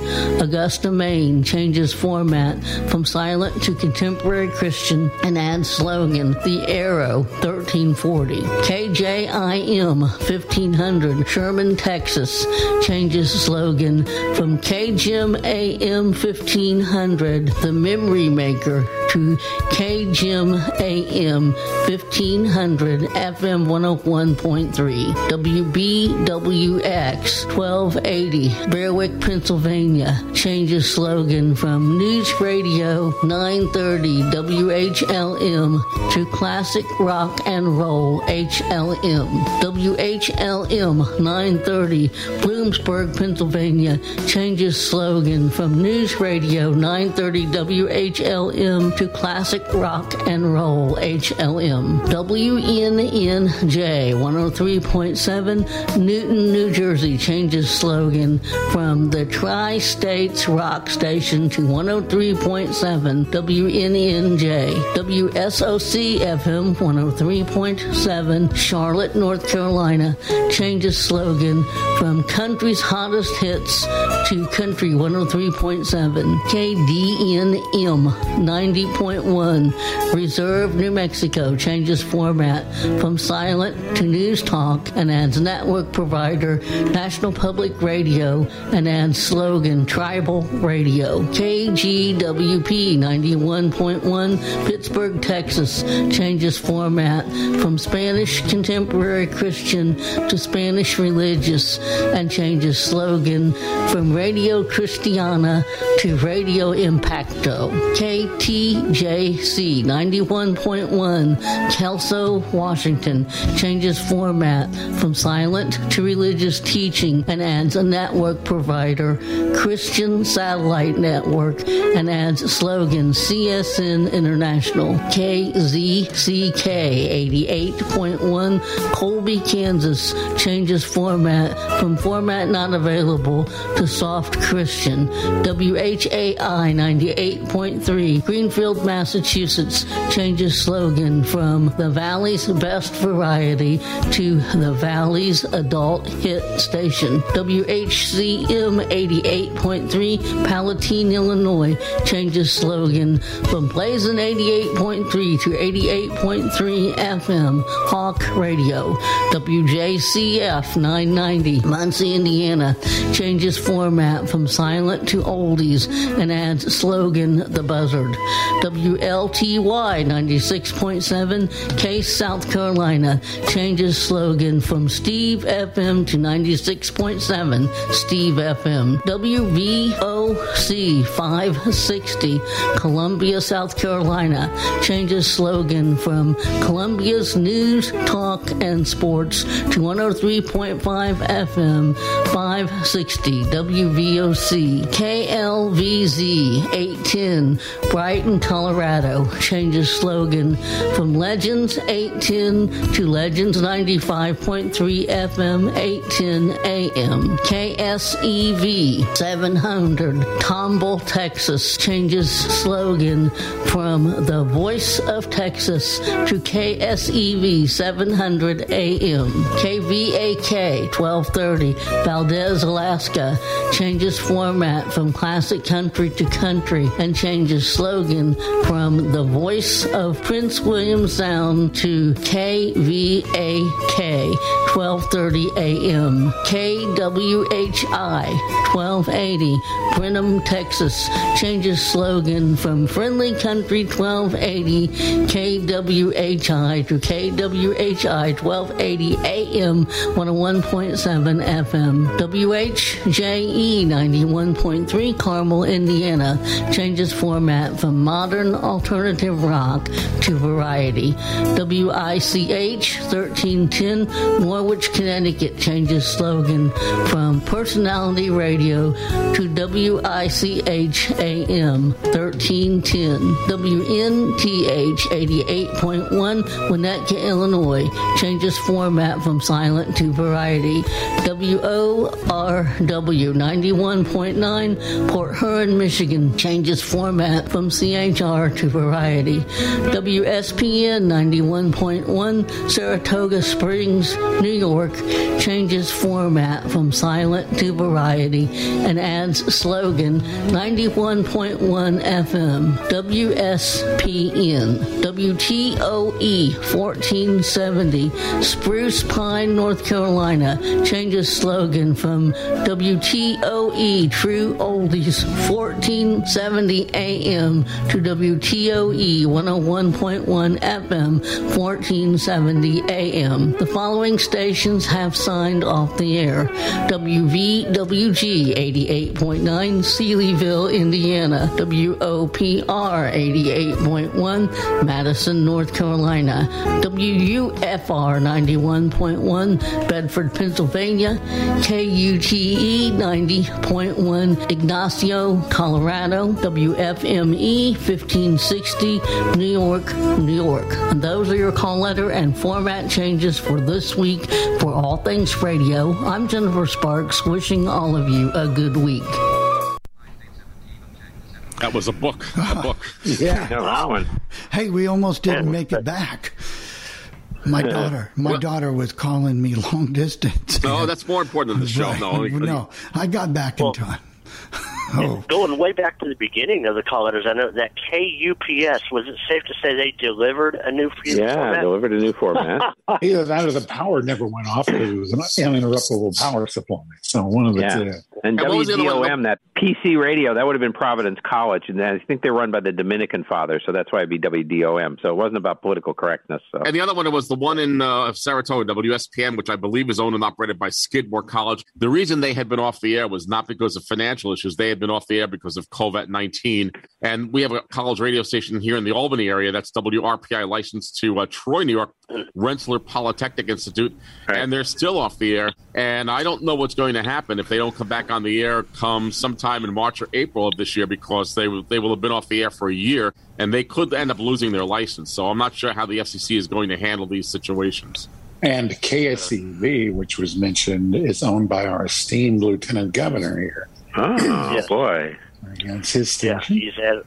Augusta, Maine, changes format from silent to contemporary Christian and adds slogan The Arrow 1340. KJIM 1500 Sherman, Texas, changes slogan from KJM AM 1500 The Memory Maker to KJM AM 1500 FM 101.3 WBWX 1280 Berwick, Pennsylvania. Changes slogan from News Radio 930 WHLM to Classic Rock and Roll HLM WHLM 930 Bloomsburg, Pennsylvania. Changes slogan from News Radio 930 WHLM to to classic rock and roll HLM. WNNJ 103.7 Newton, New Jersey changes slogan from the Tri States Rock Station to 103.7 WNNJ. WSOC FM 103.7 Charlotte, North Carolina changes slogan from country's hottest hits to country 103.7 KDNM 90.1 Reserve, New Mexico changes format from silent to news talk and adds network provider National Public Radio and adds slogan Tribal Radio. KGWP 91.1 Pittsburgh, Texas changes format from Spanish contemporary Christian to Spanish religious and changes slogan from Radio Cristiana to Radio Impacto. KTJC 91.1 Kelso, Washington changes format from silent to religious teaching and adds a network provider, Christian Satellite Network, and adds slogan CSN International. KZCK 88.1 Colby, Kansas changes format from format not available to soft Christian. WHAI 98.3 Greenfield, Massachusetts changes slogan from the Valley's best variety to the Valley's adult hit station. WHCM 88.3 Palatine, Illinois changes slogan from Blazing 88.3 to 88.3 FM Hawk Radio. WJCF 990 Muncie, Indiana changes format from silent to oldies and adds slogan The Buzzard. WLTY 96.7 Cayce, South Carolina. Changes slogan from Steve FM to 96.7 Steve FM. WVOC 560 Columbia, South Carolina. Changes slogan from Columbia's news, talk, and sports to 103.5 FM 560 WVOC KLVZ 810 Brighton, Colorado changes slogan from Legends 810 to Legends 95.3 FM 810 AM. KSEV 700 Tomball, Texas changes slogan from the Voice of Texas to KSEV 700 AM. KVAK 1230 Valdez, Alaska changes format from classic country to country and changes slogan from the Voice of Prince William Sound to KVAK 1230 AM. KWHI 1280 Brenham, Texas changes slogan from Friendly Country 1280 KWHI to KWHI 1280 AM 101.7 FM. WHJE 91.3 Carmel, Indiana changes format from modern alternative rock to variety. WICH 1310 Norwich, Connecticut changes slogan from personality radio to WICH AM 1310. WNTH 88.1 Winnetka, Illinois changes format from silent to variety. WORW 91.9 Port Huron, Michigan changes format from CHR to variety. WSPN 91.1 Saratoga Springs, New York changes format from silent to variety and adds slogan 91.1 FM. WSPN WTOE 1470 Spruce Pine, North Carolina changes slogan from WTOE True Oldies 1470 AM to WTOE 101.1 FM 1470 AM. The following stations have signed off the air. WVWG 88.9 Seelyville, Indiana. WOPR 88.1 Madison, North Carolina. WUFR 91.1 Bedford, Pennsylvania. KUTE 90.1 Ignacio, Colorado. WFME 1560 New York, New York. And those are your call letter and format changes for this week for All Things Radio. I'm Jennifer Sparks, wishing all of you a good week. That was a book. A [laughs] book. Yeah. that one. Hey, we almost didn't make it back. My daughter, my Well- daughter was calling me long distance. No, that's more important than the show. [laughs] Right. No, no, I got back in time. Oh, Going way back to the beginning of the call letters, I know that KUPS was it safe to say they delivered a new Yeah, format? Yeah, delivered a new format. Either that or the power never went off because it was an uninterruptible power supply. So one of the Yeah. two. And And what was the other one? WDOM, that PC radio, that would have been Providence College, and I think they're run by the Dominican Father, so that's why it'd be WDOM. So it wasn't about political correctness. So. And the other one was the one in uh, Saratoga, WSPN, which I believe is owned and operated by Skidmore College. The reason they had been off the air was not because of financial issues. They had been off the air because of COVID 19. And we have a college radio station here in the Albany area that's WRPI licensed to uh, Troy, New York, Rensselaer Polytechnic Institute. And they're still off the air. And I don't know what's going to happen if they don't come back on the air come sometime in March or April of this year because they, will- they will have been off the air for a year and they could end up losing their license. So I'm not sure how the FCC is going to handle these situations. And KSEV, which was mentioned, is owned by our esteemed Lieutenant Governor here. Oh, Yeah. boy. Against his Yeah, station. he's had.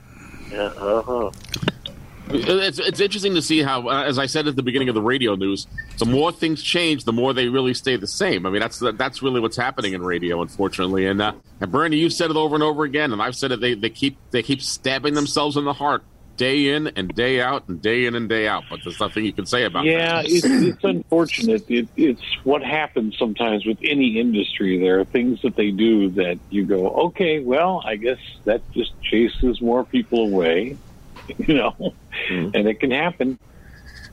Yeah, uh-huh. It's, it's interesting to see how, uh, as I said at the beginning of the radio news, the more things change, the more they really stay the same. I mean, that's that's really what's happening in radio, unfortunately. And uh, and Bernie, you've said it over and over again, and I've said it. They they keep they keep stabbing themselves in the heart day in and day out and day in and day out. But there's nothing you can say about Yeah, that. Yeah, it's, it's unfortunate. It, it's what happens sometimes with any industry. There are things that they do that you go, okay, well, I guess that just chases more people away, [laughs] you know, mm-hmm. and it can happen.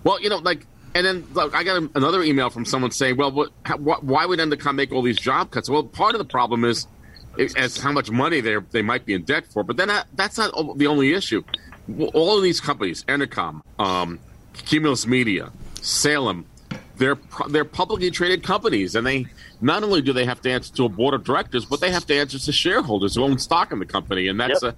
Well, you know, like, and then look, I got another email from someone saying, "Well, what, how, wh- why would Entercom make all these job cuts?" Well, part of the problem is as how much money they they might be in debt for, but then that, that's not the only issue. All of these companies, Entercom, um, Cumulus Media, Salem, they're they're publicly traded companies, and they not only do they have to answer to a board of directors, but they have to answer to shareholders who own stock in the company, and that's Yep.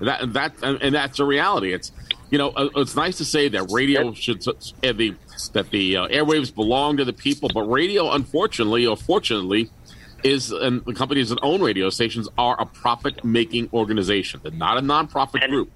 a that that and that's a reality. It's you know uh, it's nice to say that radio should uh, the that the uh, airwaves belong to the people, but radio, unfortunately or fortunately, is and the companies that own radio stations are a profit making organization. They're not a nonprofit And- group.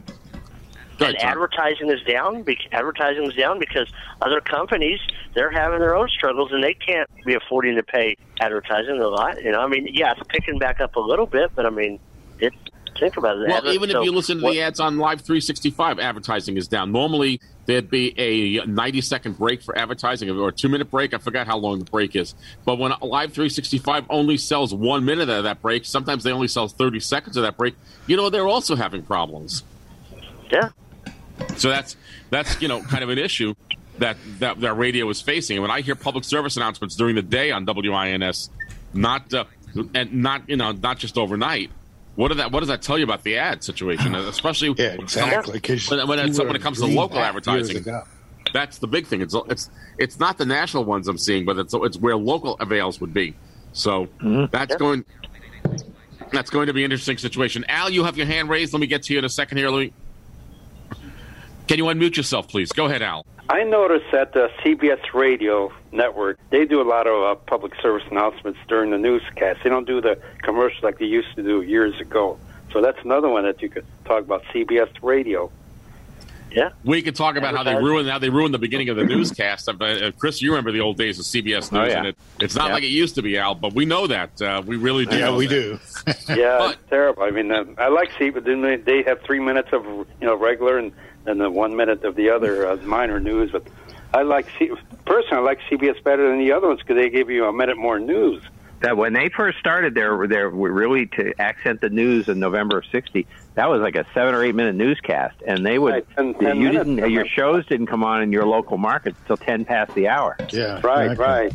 Go and advertising is down. Advertising is down because other companies they're having their own struggles and they can't be affording to pay advertising a lot. You know, I mean, yeah, it's picking back up a little bit, but I mean, it. Think about it. Well, Adver- even so if you listen to what- the ads on Live 365, advertising is down. Normally, there'd be a 90 second break for advertising or a two minute break. I forgot how long the break is. But when Live 365 only sells one minute of that break, sometimes they only sell 30 seconds of that break, you know, they're also having problems. yeah, So that's that's you know kind of an issue that that, that radio is facing. And when I hear public service announcements during the day on WINS, not uh, and not you know not just overnight. What does that What does that tell you about the ad situation, [sighs] especially Yeah, exactly. 'cause when, when, you when it comes to local advertising? That's the big thing. It's it's it's not the national ones I'm seeing, but it's it's where local avails would be. So that's going that's going to be an interesting situation. Al, you have your hand raised. Let me get to you in a second here. Let me. Can you unmute yourself, please? Go ahead, Al. I noticed that the CBS Radio network they do a lot of uh, public service announcements during the newscast. They don't do the commercials like they used to do years ago. So that's another one that you could talk about CBS Radio. yeah. We could talk about how they ruined how they ruined the beginning of the newscast. Uh, uh, Chris, you remember the old days of CBS News, Oh, yeah. and it, it's not Yeah. like it used to be, Al. But we know that uh, we really do. Yeah, we that. do. [laughs] Yeah, But- it's terrible. I mean, uh, I like CBS. but they, they have three minutes of you know regular and then the one minute of the other uh, minor news. But I like C, personally, I like CBS better than the other ones because they give you a minute more news. That when they first started, their their really to accent the news in November of '60. That was like a seven or eight minute newscast, and they would Right, 10 10 you minutes. didn't your shows didn't come on in your local market until ten past the hour. Yeah, Right, exactly. right.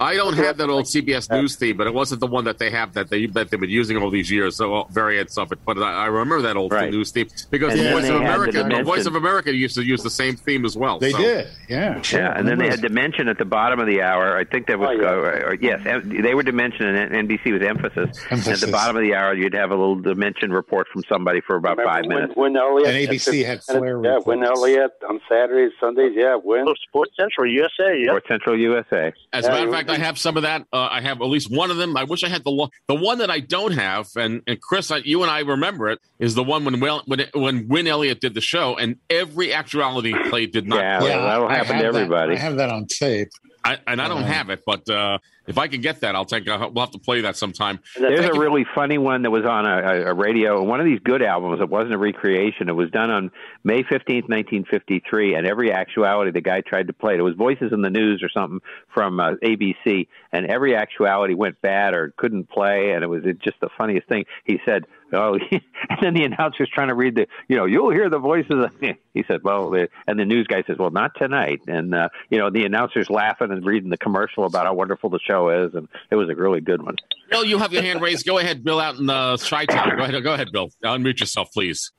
I don't have that old CBS News theme, but it wasn't the one that they have that they that they've been using all these years. So variants of it, but I, I remember that old Right. news theme because And the Voice of had the America, the. Voice of America used to use the same theme as well. They so. did, yeah. Yeah, and then they had Dimension at the bottom of the hour. I think that was, Oh, yeah. uh, or, yes, they were Dimension and NBC with Emphasis. Emphasis. At the bottom of the hour, you'd have a little Dimension report from somebody for about Remember five when, minutes. When Elliott And ABC had Flair Yeah, when reports. Elliott on Saturdays, Sundays. Yeah, when. Oh, Sports Central USA. Yep. Or Central USA. As a Yeah, matter of you- fact, I have some of that. Uh, I have at least one of them. I wish I had the lo- the one that I don't have. And and Chris, I, you and I remember it is the one when Will, when when Win Elliott did the show, and every actuality play did not. Yeah, play. well, that'll happen have to that- everybody. I have that on tape. I, and I don't Uh, have it, but uh, if I can get that, I'll take. Uh, we'll have to play that sometime. There's Thank a you. really funny one that was on a, a, a radio, one of these good albums. It wasn't a recreation. It was done on May 15th, 1953. And every actuality, the guy tried to play it. It was Voices in the News or something from uh, ABC. And every actuality went bad or couldn't play. And it was just the funniest thing. He said, Oh, [laughs] and then the announcer's trying to read the, you know, you'll hear the voices. [laughs] He said, well, and the news guy says, well, not tonight. And, uh, you know, the announcer's laughing and reading the commercial about how wonderful the show is. And it was a really good one. Bill, you have your hand raised. Go ahead, Bill, out in the Chi Town. Go ahead, go ahead, Bill. Unmute yourself, please.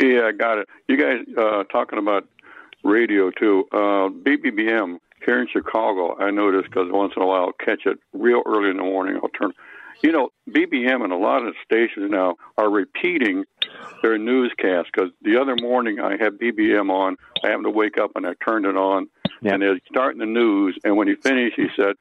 Yeah, I got it. You guys uh, talking about radio too? Uh, BBBM here in Chicago, I notice because once in a while I'll catch it real early in the morning. I'll turn. You know, BBM and a lot of stations now are repeating their newscast because the other morning I had BBM on. I happened to wake up and I turned it on, and they're starting the news. And when he finished, he said,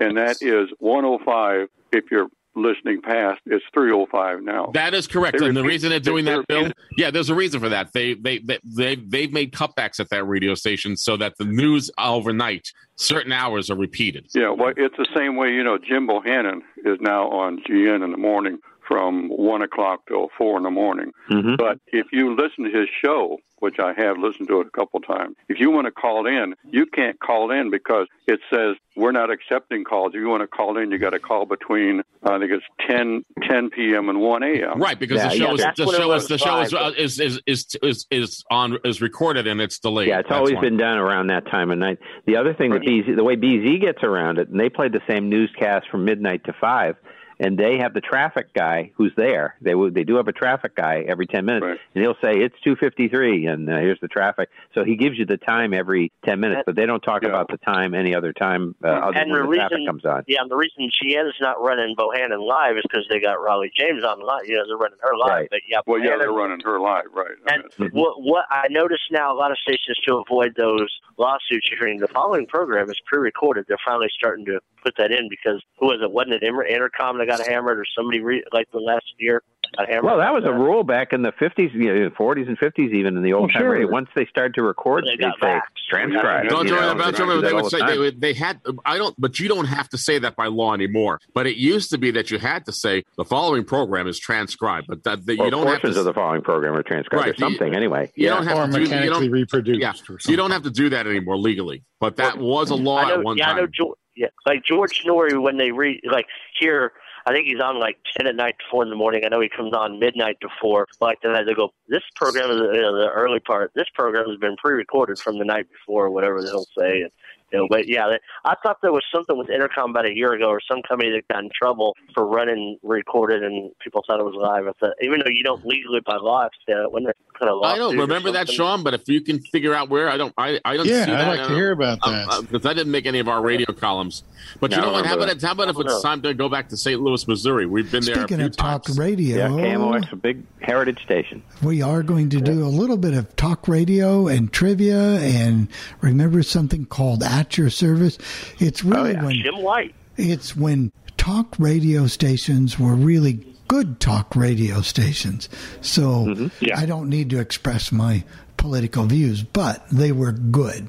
"And that is 105. If you're listening past, it's 305 now." That is correct. They and the reason they're doing they that, Bill, yeah, there's a reason for that. They they they they they've made cutbacks at that radio station so that the news overnight, certain hours are repeated. Yeah, well, it's the same way. You know, Jim Bohannon is now on GN in the morning from one o'clock till four in the morning. Mm-hmm. But if you listen to his show, which I have listened to it a couple times, if you want to call in, you can't call in because it says we're not accepting calls. If you want to call in, you got to call between I think it's 10, 10 p.m. and one a.m. Right, because the show is the show is the show is, uh, is, is is is is on is recorded and it's delayed. Yeah, it's That's always why. been done around that time of night. The other thing that BZ, the way BZ gets around it, and they play the same newscast from midnight to five, and they have the traffic guy who's there. They would they do have a traffic guy every ten minutes, and he'll say it's two fifty three, and uh, here's the traffic. So he gives you the time every ten minutes, but they don't talk about the time any other time uh, other and when the the traffic reason, comes on. yeah, and the reason GN's not running Bohannon live is because they got Rollye James on live. You know, they're running her live. Right. But yeah, Well, yeah, they're running her live, right? And what, what I notice now, a lot of stations to avoid those lawsuits you're hearing, the following program is pre-recorded. They're finally starting to put that in because who was it? Wasn't it Entercom that got hammered, or somebody re- like the last year got hammered? Well, that was a rule back in the fifties, you know, forties and fifties, even in the old time sure. radio. Once they started to record, They they'd got say transcribe. Don't you worry know, about they it. do that They would say they, would- they had. I don't, but you don't have to say that by law anymore. But it used to be that you had to say the following program is transcribed, but that, that Or you don't have portions to. of the following program are transcribed Right, or something. you- anyway, You yeah. don't have to do, you don't, reproduced. Yeah, you don't have to do that anymore legally. But that was a law know, at one yeah, I know. time. George, yeah, like George Noory when they read like here. I think he's on like ten at night to four in the morning. I know he comes on midnight to four. but then they go, this program is you know, the early part. This program has been pre-recorded from the night before, or whatever they'll say. And, you know, but yeah, I thought there was something with Entercom about a year ago, or some company that got in trouble for running recorded, and people thought it was live. I thought, even though you don't legally by law have to that, when they're kind of I don't remember that, Sean. But if you can figure out where, I don't. I, I don't Yeah, see I'd like to I don't- hear about that. uh, because I didn't make any of our radio columns. But No, you know what? How about it? How about if it's know. time to go back to St. Louis, Missouri? We've been there. Speaking a few of talk times. radio, Yeah, KMOX, a big heritage station. we are going to do a little bit of talk radio and trivia and remember something called at your service. It's really when Jim White. it's when talk radio stations were really good talk radio stations. So i don't need to express my political views but they were good.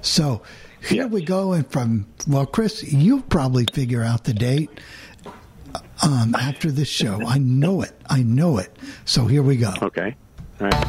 So here we go and from well chris you'll probably figure out the date um, after this show. I know it. I know it. So here we go. Okay.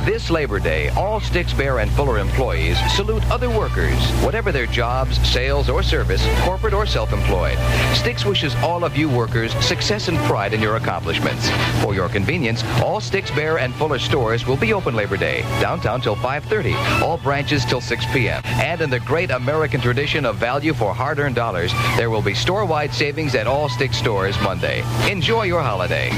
This Labor Day, all Stix Baer and Fuller employees salute other workers, whatever their jobs, sales, or service, corporate or self-employed. Stix wishes all of you workers success and pride in your accomplishments. For your convenience, all Stix Baer and Fuller stores will be open Labor Day, downtown till 5:30, all branches till 6 p.m. And in the great American tradition of value for hard-earned dollars, there will be store-wide savings at all Stix stores Monday. Enjoy your holiday.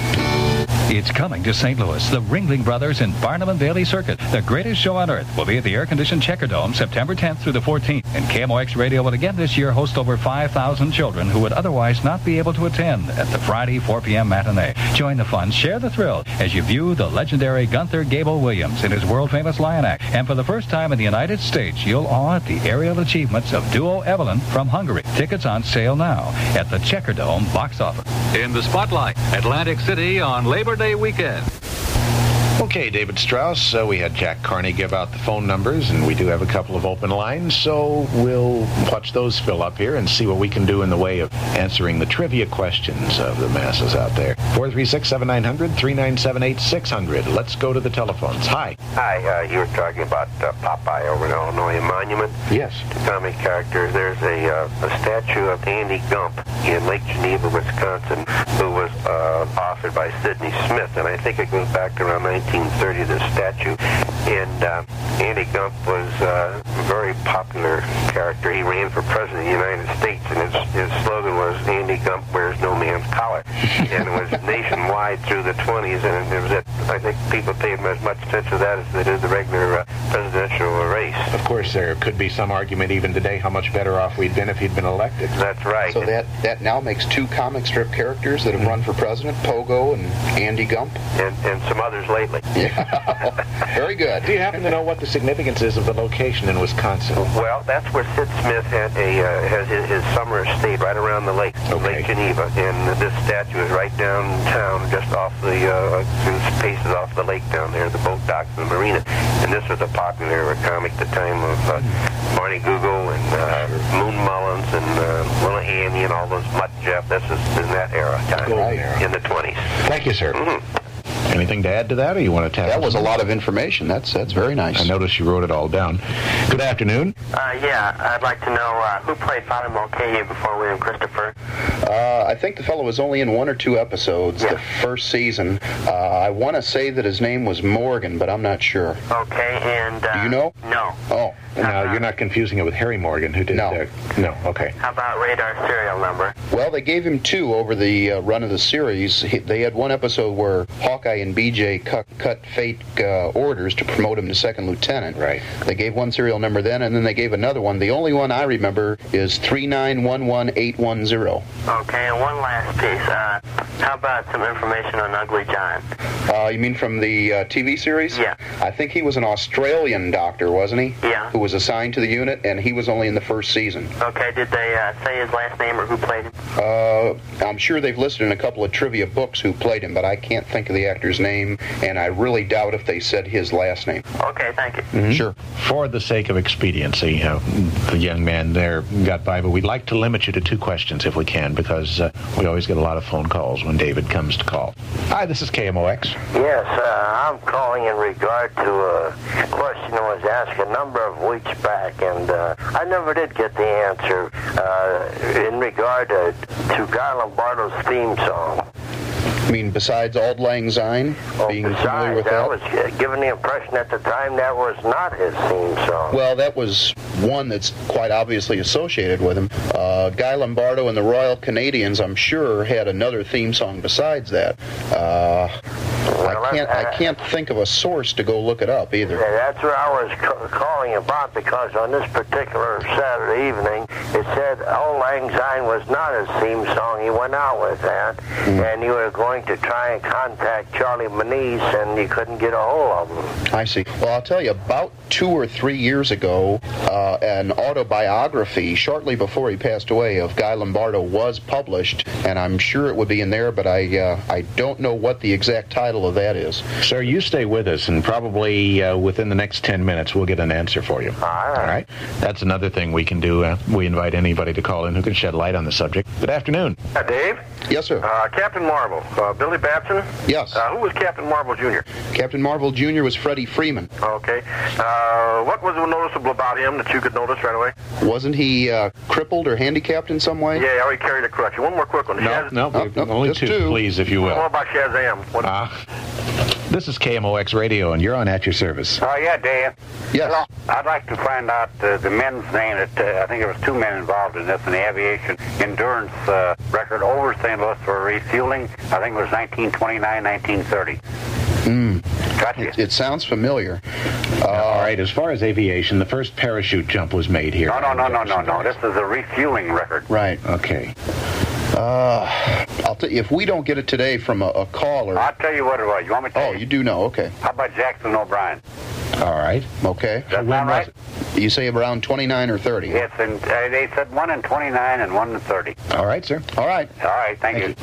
It's coming to St. Louis. The Ringling Brothers in Barnum and Bailey Circus. The greatest show on earth will be at the air-conditioned Checkerdome September 10th through the 14th. And KMOX Radio will again this year host over 5,000 children who would otherwise not be able to attend at the Friday 4 p.m. matinee. Join the fun, share the thrill as you view the legendary Gunther Gebel-Williams in his world-famous Lion Act. And for the first time in the United States, you'll awe at the aerial achievements of duo Evelyn from Hungary. Tickets on sale now at the Checkerdome box office. In the spotlight, Atlantic City on Labor Day weekend. Okay, David Strauss. Uh, we had Jack Carney give out the phone numbers, and we do have a couple of open lines, so we'll watch those fill up here and see what we can do in the way of answering the trivia questions of the masses out there. 436 7900 397 8600. Let's go to the telephones. Hi. Hi, uh, you were talking about uh, Popeye over in Illinois Monument. Yes. To comic character. there's a, uh, a statue of Andy Gump in Lake Geneva, Wisconsin, who was uh, authored by Sidney Smith, and I think it goes back to around 1930, this statue. And uh, Andy Gump was uh, a very popular character. He ran for president of the United States, and his, his slogan was, Andy Gump wears no man's collar. [laughs] and it was nationwide through the 20s, and it was at, I think people paid as much attention to that as they did the regular uh, presidential race. Of course, there could be some argument even today how much better off we'd been if he'd been elected. That's right. So that, that now makes two comic strip characters that have run for president, Pogo and Andy Gump. And, and some others lately. [laughs] Yeah. Very good. Do you happen to know what the significance is of the location in Wisconsin? Well, that's where Sid Smith had a uh, has his, his summer estate right around the lake, Lake Geneva, and this statue is right downtown, just off the uh, two paces off the lake down there, the boat docks and the marina. And this was a popular comic at the time of uh, Barney Google and uh, Moon Mullins and uh, Little Annie and all those Mutt Jeff. This is in that era, time Golden era. in the 20s. Thank you, sir. Anything to add to that, or you want to tap? That was a lot of information. That's that's very nice. I noticed you wrote it all down. Good afternoon. Uh, yeah, I'd like to know uh, who played Father Mulcahy before William Christopher. Uh, I think the fellow was only in one or two episodes the first season. Uh, I want to say that his name was Morgan, but I'm not sure. Okay, and uh, Do you know? No. Oh, Now you're not confusing it with Harry Morgan, who did No. that. No. Okay. How about radar serial number? Well, they gave him two over the uh, run of the series. He, they had one episode where Hawkeye and BJ cut, cut fake uh, orders to promote him to second lieutenant. Right. They gave one serial number then, and then they gave another one. The only one I remember is three nine one one eight one zero. Okay, and one last piece. Uh, how about some information on Ugly John? Uh, you mean from the uh, TV series? Yeah. I think he was an Australian doctor, wasn't he? Yeah. Who was assigned to the unit, and he was only in the first season. Okay, did they uh, say his last name or who played him? Uh, I'm sure they've listed in a couple of trivia books who played him, but I can't think of the actor's name, and I really doubt if they said his last name. Okay, thank you. Sure. For the sake of expediency, uh, the young man there got by, but we'd like to limit you to two questions if we can, because uh, we always get a lot of phone calls when David comes to call. Hi, this is KMOX. Yes, uh, I'm calling in regard to a question that was asked a number of weeks back, and uh, I never did get the answer uh, in regard to, to Guy Lombardo's theme song. I mean, besides Auld Lang Syne, being familiar with I that? was given the impression at the time that was not his theme song. Well, that was one that's quite obviously associated with him. Uh, Guy Lombardo and the Royal Canadians, I'm sure, had another theme song besides that. Uh, I can't. I can't think of a source to go look it up either. Yeah, that's what I was ca- calling about because on this particular Saturday evening, it said Auld Lang Syne was not his theme song. He went out with that, and you were going to try and contact Charlie Menees, and you couldn't get a hold of him. I see. Well, I'll tell you, about two or three years ago, uh, an autobiography, shortly before he passed away, of Guy Lombardo was published, and I'm sure it would be in there, but I uh, I don't know what the exact title of of that is. Sir, you stay with us, and probably uh, within the next 10 minutes, we'll get an answer for you. All right. All right? That's another thing we can do. Uh, we invite anybody to call in who can shed light on the subject. Good afternoon. Uh, Dave? Yes, sir. Uh, Captain Marvel. Uh, Billy Batson? Yes. Uh, who was Captain Marvel Jr.? Captain Marvel Jr. was Freddie Freeman. Okay. Uh, what was noticeable about him that you could notice right away? Wasn't he uh, crippled or handicapped in some way? Yeah, he carried a crutch. One more quick one. No, Shaz- no, Oh, no, only just two, two. please, if you will. What will. about Shazam? What? This is KMOX Radio, and you're on At Your Service. Oh, yeah, Dave. Yes. Hello. I'd like to find out uh, the men's name. That, uh, I think there was two men involved in this in the aviation endurance uh, record over St. Louis for refueling. I think it was 1929, 1930. Mm. It, it sounds familiar. Uh, All right, as far as aviation, the first parachute jump was made here. No, no, no, no, no, no. This is a refueling record. Right. Okay. Uh, I'll tell you, if we don't get it today from a, a caller. I'll tell you what it was. You want me to tell Oh, you do know. Okay. How about Jackson O'Brine? All right. Okay. Does that sound right? You say around 29 or 30? Yes, and uh, they said one in 29 and one in 30. All right, sir. All right. All right, thank, you.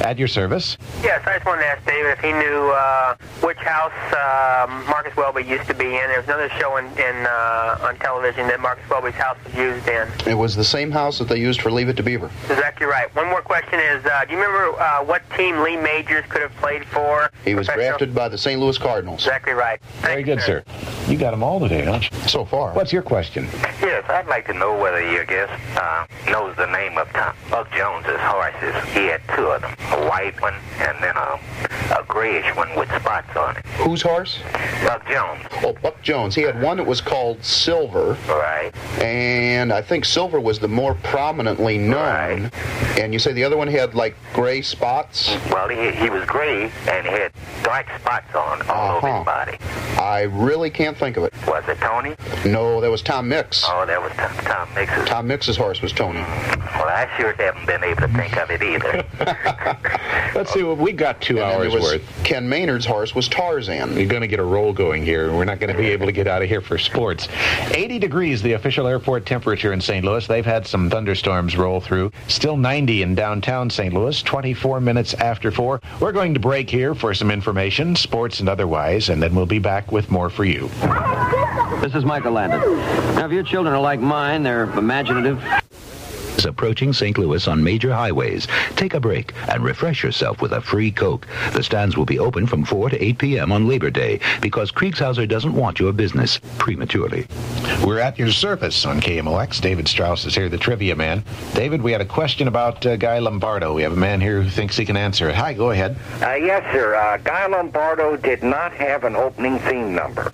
At your service. Yes, I just wanted to ask David if he knew uh, which house uh, Marcus Welby used to be in. There was another show in, in uh, on television that Marcus Welby's house was used in. It was the same house that they used for Leave It to Beaver. Exactly right. One more question is, uh, do you remember uh, what team Lee Majors could have played for? He was Professional? drafted by the St. Louis Cardinals. Exactly right. Very good, sir. You got them all today, don't you? So far. What's your question? Yes, I'd like to know whether your guest uh, knows the name of Tom, Buck Jones's horses. He had two of them, a white one and then a, a grayish one with spots on it. Whose horse? Buck Jones. Oh, Buck Jones. He had one that was called Silver. Right. And I think Silver was the more prominently known. And you say the other one had like gray spots? Well, he, he was gray and he had dark spots on all over Uh-huh. his body. I really can't think of it. Was it Tony? No, that was Tom Mix. Oh, that was Tom, Tom Mix's. Tom Mix's horse was Tony. Well, I sure haven't been able to think of it either. [laughs] [laughs] Let's see. what we got two And then hours was worth. Ken Maynard's horse was Tarzan. You're going to get a roll going here, and we're not going to be able to get out of here for sports. 80 degrees, the official airport temperature in St. Louis. They've had some thunderstorms roll through. Still 90 in downtown St. Louis, 24 minutes after 4. We're going to break here for some information, sports and otherwise, and then we'll be back with more for you. This is Michael Landon. Now, if your children are like mine, they're imaginative. Is approaching St. Louis on major highways. Take a break and refresh yourself with a free Coke. The stands will be open from 4 to 8 p.m. on Labor Day because Kriegshauser doesn't want your business prematurely. We're at your service on KMOX. David Strauss is here, the trivia man. David, we had a question about uh, Guy Lombardo. We have a man here who thinks he can answer it. Hi, go ahead. Uh, yes, sir. Uh, Guy Lombardo did not have an opening theme number.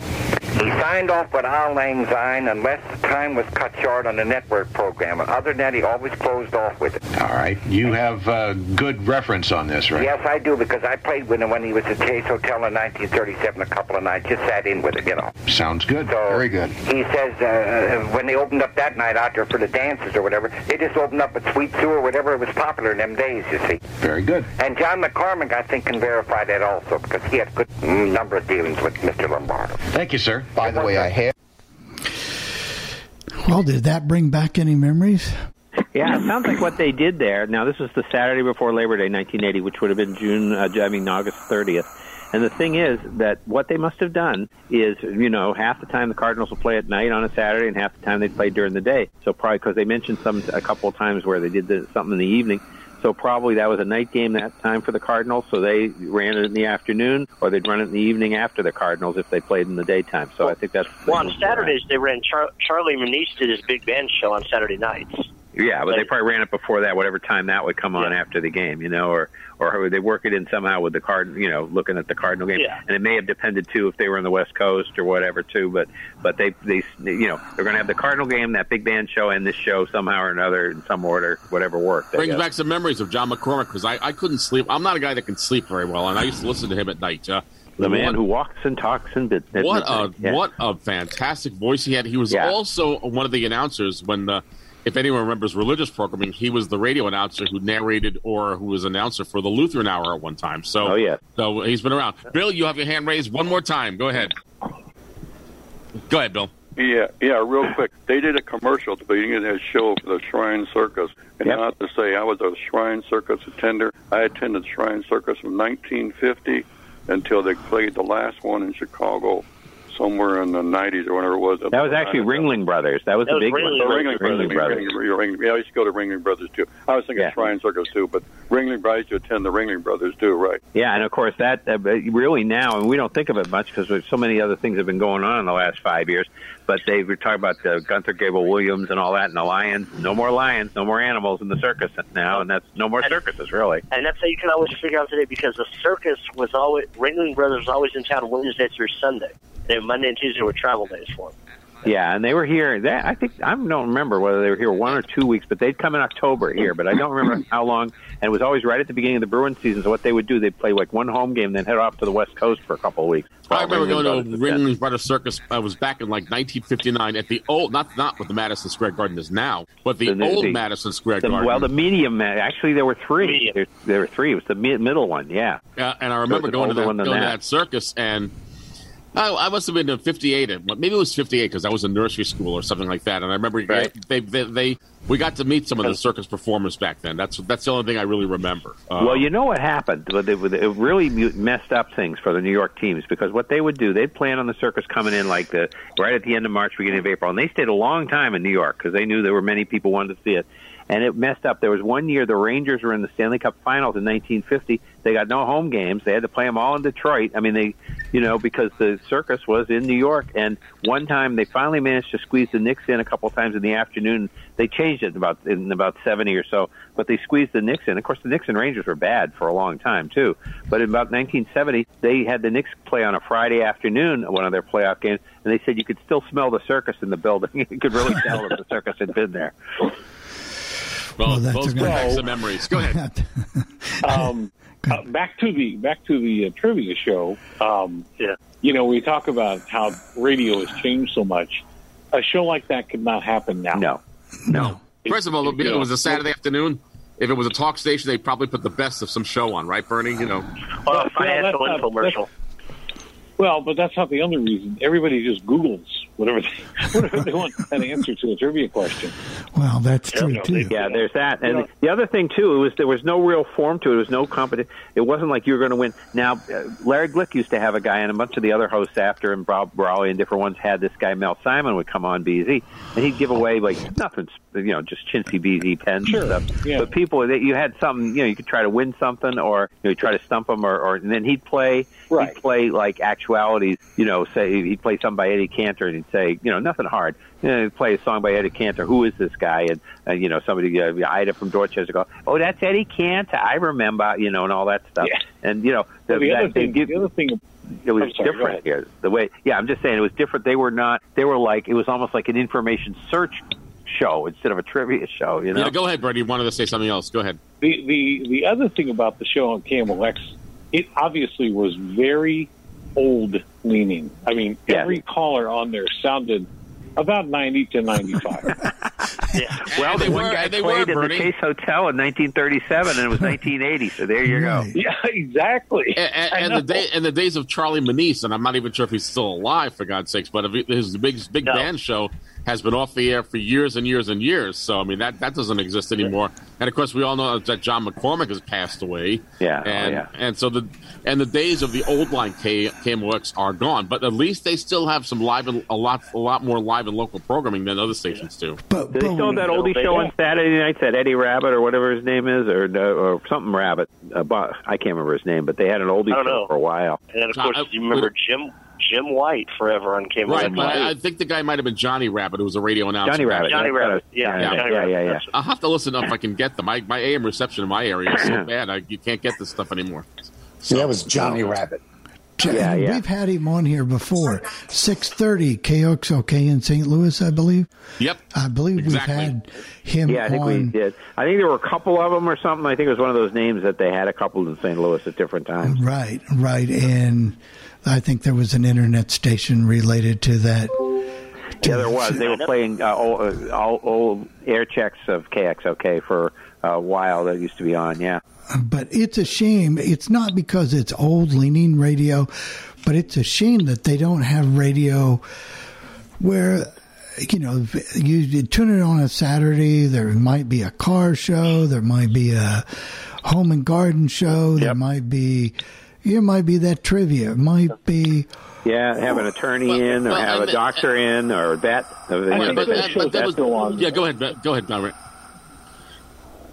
He signed off with Auld Lang Syne unless the time was cut short on the network program. Other than that, he always closed off with it. All right. You have uh, good reference on this, right? Yes, I do, because I played with him when he was at Chase Hotel in 1937 a couple of nights. Just sat in with him, you know. Sounds good. So Very good. He says uh, when they opened up that night out there for the dances or whatever, they just opened up at Sweet Sue or whatever it was popular in them days, you see. Very good. And John McCormick, I think, can verify that also, because he had a good mm, number of dealings with Mr. Lombardo. Thank you, sir. By the way, I have. Well, did that bring back any memories? Yeah, it sounds like what they did there. Now, this was the Saturday before Labor Day, 1980, which would have been June, uh, I mean August 30th. And the thing is that what they must have done is, you know, half the time the Cardinals will play at night on a Saturday, and half the time they play during the day. So probably because they mentioned some a couple of times where they did the, something in the evening. So probably that was a night game that time for the Cardinals. So they ran it in the afternoon, or they'd run it in the evening after the Cardinals if they played in the daytime. So I think that's Well, on Saturdays they ran Char- Charlie Menees did his big band show on Saturday nights. Yeah, but they probably ran it before that, whatever time that would come on after the game, you know, or or they work it in somehow with the card, you know, looking at the Cardinal game, Yeah. and it may have depended too if they were on the West Coast or whatever too, but but they they you know they're going to have the Cardinal game, that big band show, and this show somehow or another in some order, whatever worked. Brings back some memories of John McCormick because I, I couldn't sleep. I'm not a guy that can sleep very well, and I used to listen to him at night. Uh, the man what- who walks and talks and bit. at what a. Yeah. what a fantastic voice he had. He was Yeah. also one of the announcers when the if anyone remembers religious programming, he was the radio announcer who narrated or who was announcer for the Lutheran Hour at one time. So Oh, yeah. so he's been around. Bill, you have your hand raised one more time. Go ahead. Go ahead, Bill. Yeah, yeah, real quick. They did a commercial at the beginning of that show for the Shrine Circus. And Yep. not to say I was a Shrine Circus attender. I attended Shrine Circus from 1950 until they played the last one in Chicago somewhere in the 90s or whenever it was. That was actually Ringling Brothers. That was That the was big Ringling, one. Ringling, Brothers. Brothers. Ringling, Ringling, yeah, I used to go to Ringling Brothers too. I was thinking Yeah. Shrine Circus too, but Ringling Brothers to attend the Ringling Brothers too, right? Yeah, and of course that uh, really now, and we don't think of it much because there's so many other things have been going on in the last five years. But they were talking about the Gunther Gebel-Williams and all that, and the lions. No more lions, no more animals in the circus now, and that's no more circuses really. And that's how you can always figure out today because the circus was always Ringling Brothers was always in town Wednesday through Sunday. They Monday and Tuesday were travel days for them. Yeah, and they were here. That I think I don't remember whether they were here one or two weeks, but they'd come in October here. But I don't remember [laughs] how long. And it was always right at the beginning of the Bruins season. So what they would do, they'd play like one home game, then head off to the West Coast for a couple of weeks. I remember Ringling going to was Ringling Brothers Circus. I was back in like 1959 at the old, not not what the Madison Square Garden is now, but the, The- the- old the- Madison Square The- Garden. well, the medium. uh, Actually, there were three. There, there were three. It was the mi- middle one. Yeah. Uh, and I remember an going to older that, one going to that. that circus, and I, I must have been in '58. Maybe it was '58 because I was in nursery school or something like that. And I remember they, they, they, we got to meet some of the circus performers back then. That's that's the only thing I really remember. Uh, well, you know what happened? But It it really messed up things for the New York teams because what they would do, they'd plan on the circus coming in like the right at the end of March, beginning of April, and they stayed a long time in New York because they knew there were many people wanted to see it. And it messed up. There was one year the Rangers were in the Stanley Cup Finals in 1950. They got no home games. They had to play them all in Detroit. I mean, they, you know, because the circus was in New York. And one time they finally managed to squeeze the Knicks in a couple times in the afternoon. They changed it about in about 70 or so, but they squeezed the Knicks in. Of course, the Knicks and Rangers were bad for a long time too. But in about 1970, they had the Knicks play on a Friday afternoon, one of their playoff games, and they said you could still smell the circus in the building. [laughs] you could really tell that the circus had been there. Well, Well, that's those a good- bring back some memories. [laughs] Go ahead. um, uh, back to the back to the uh, trivia show. Um, yeah. You know, we talk about how radio has changed so much. A show like that could not happen now. No, no. First of all, if it was a Saturday afternoon. If it was a talk station, they'd probably put the best of some show on, right, Bernie? You know. Or a Well, financial that's not- infomercial. Well, but that's not the only reason. Everybody just Googles whatever they, [laughs] whatever they want an answer to a trivia question. Well, that's true too. Yeah, there's that, and the other thing too it was there was no real form to it. There was no competition. It wasn't like you were going to win. Now, uh, Larry Glick used to have a guy, and a bunch of the other hosts after him, Bob Raleigh and different ones had this guy Mel Simon would come on BZ, and he'd give away like nothing, you know, just chintzy BZ pens and stuff. yeah. But people, that you had something, you know, you could try to win something, or you know, try to stump them, or, or and then he'd play, Right. he'd play like actualities. You know, say he'd play something by Eddie Cantor, and he'd say, you know, nothing hard. You know, he'd play a song by Eddie Cantor. Who is this guy? And, and you know, somebody, uh, Ida from Dorchester, go, oh, that's Eddie Cantor. I remember, you know, and all that stuff. And you know, Well, the other thing, give- the other thing, it was sorry, different here. The way, yeah, I'm just saying it was different. They were not. They were like it was almost like an information search show instead of a trivia show. You know. Yeah, go ahead, Bernie. You wanted to say something else. Go ahead. the the the other thing about the show on KMOX, it obviously was very old leaning. I mean, every caller on there sounded about ninety to ninety five. [laughs] well, they the one were- guy they played were, in the Bernie. Chase Hotel in 1937, and it was [laughs] 1980. So there you go. [laughs] yeah, exactly. And, and, and the day and the days of Charlie Menees, and I'm not even sure if he's still alive, for God's sakes. But if he- his big big band show has been off the air for years and years and years. So I mean that that doesn't exist anymore. And of course, we all know that John McCormick has passed away. Yeah, oh, and yeah. and so the and the days of the old line K, KMOX are gone. But at least they still have some live and a lot a lot more live and local programming than other stations do. But Do they still have that oldie show on Saturday nights? That Eddie Rabbit or whatever his name is, or or something Rabbit. Uh, I can't remember his name, but they had an oldie show know. for a while. And then, of course, you remember Jim Jim White forever on KMOX. Right, but I, I think the guy might have been Johnny Rabbitt, who was a radio announcer. Johnny Rabbitt. Johnny that's Rabbit. was- Yeah, yeah, yeah, yeah, yeah. I'll have to listen if I can get them. My, my AM reception in my area is so bad, I, you can't get this stuff anymore. See, that was Johnny Rabbitt. Yeah, yeah. We've had him on here before. Six thirty KXOK in St. Louis, I believe. Yep. I believe Exactly. we've had him Yeah, I think we did. I think there were a couple of them or something. I think it was one of those names that they had a couple in St. Louis at different times. Right, right, and I think there was an internet station related to that. Yeah, there was. They were playing uh, old, uh, all old air checks of KXOK for a while. That used to be on. Yeah. But it's a shame. It's not because it's old leaning radio, but it's a shame that they don't have radio where you know you, you tune it on a Saturday. There might be a car show. There might be a home and garden show. There might be It might be that trivia. It might be. Yeah, have an attorney in, or well, have I a mean- doctor in, or that. you know, but, that, but that was, yeah, go ahead, go ahead, Benrick.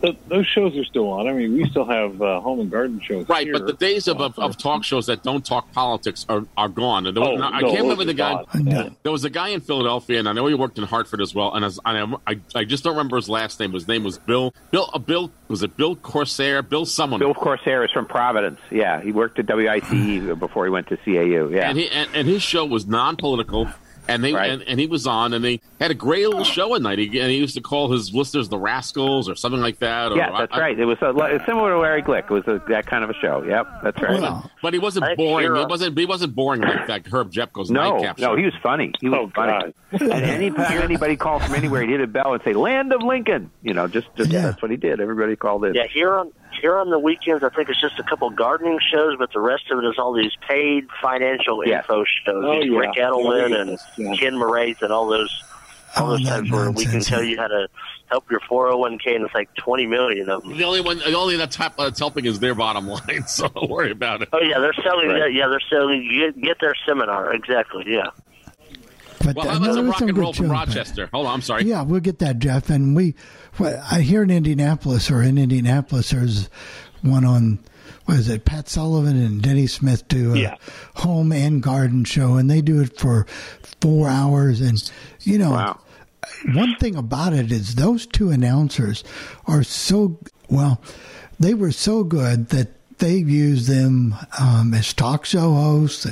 Th- those shows are still on. I mean, we still have uh, home and garden shows. Right, here. but the days of, of, of talk shows that don't talk politics are, are gone. And there was, Oh, I can't remember the guy. Yeah. There was a guy in Philadelphia, and I know he worked in Hartford as well. And as, I, I, I just don't remember his last name. His name was Bill. Bill. Uh, Bill was it Bill Corsair? Bill someone. Bill Corsair is from Providence. Yeah, he worked at WICE [sighs] before he went to CAU. Yeah, And he and, and his show was non-political. And they Right. and, and he was on, and they had a great little show at night. He, and he used to call his listeners the Rascals or something like that. Or, yeah, that's I- I- right. It was a, li- similar to Larry Glick. It was a, that kind of a show. Yep, that's right. But he wasn't I boring. hear He wasn't. He wasn't boring like that. Herb Jepko's no, nightcap no, show. he was funny. He was Oh, funny. and anytime anybody called from anywhere, he'd hit a bell and say "Land of Lincoln." You know, just, just that's what he did. Everybody called in. Yeah, here on here on the weekends, I think it's just a couple gardening shows, but the rest of it is all these paid financial Yes. info shows. Oh, These yeah. Ric Edelman Yeah, and yeah. Ken Moraif and all those all those oh, times where we can tell you how to help your 401k, and it's like 20 million of them. The only one, the only that's, hap- that's helping is their bottom [laughs] line. So don't worry about it. Oh yeah, they're selling. Right. Yeah, yeah, they're selling. Get, get their seminar exactly. Yeah. But Well, how about no, some rock and roll from. Rochester? Hold on, I'm sorry. Yeah, we'll get that, Jeff. And we, well, I hear in Indianapolis or in Indianapolis, there's one on, what is it? Pat Sullivan and Denny Smith do a Yeah. home and garden show, and they do it for four hours. And you know, one thing about it is those two announcers are so well. They were so good that they've used them um, as talk show hosts,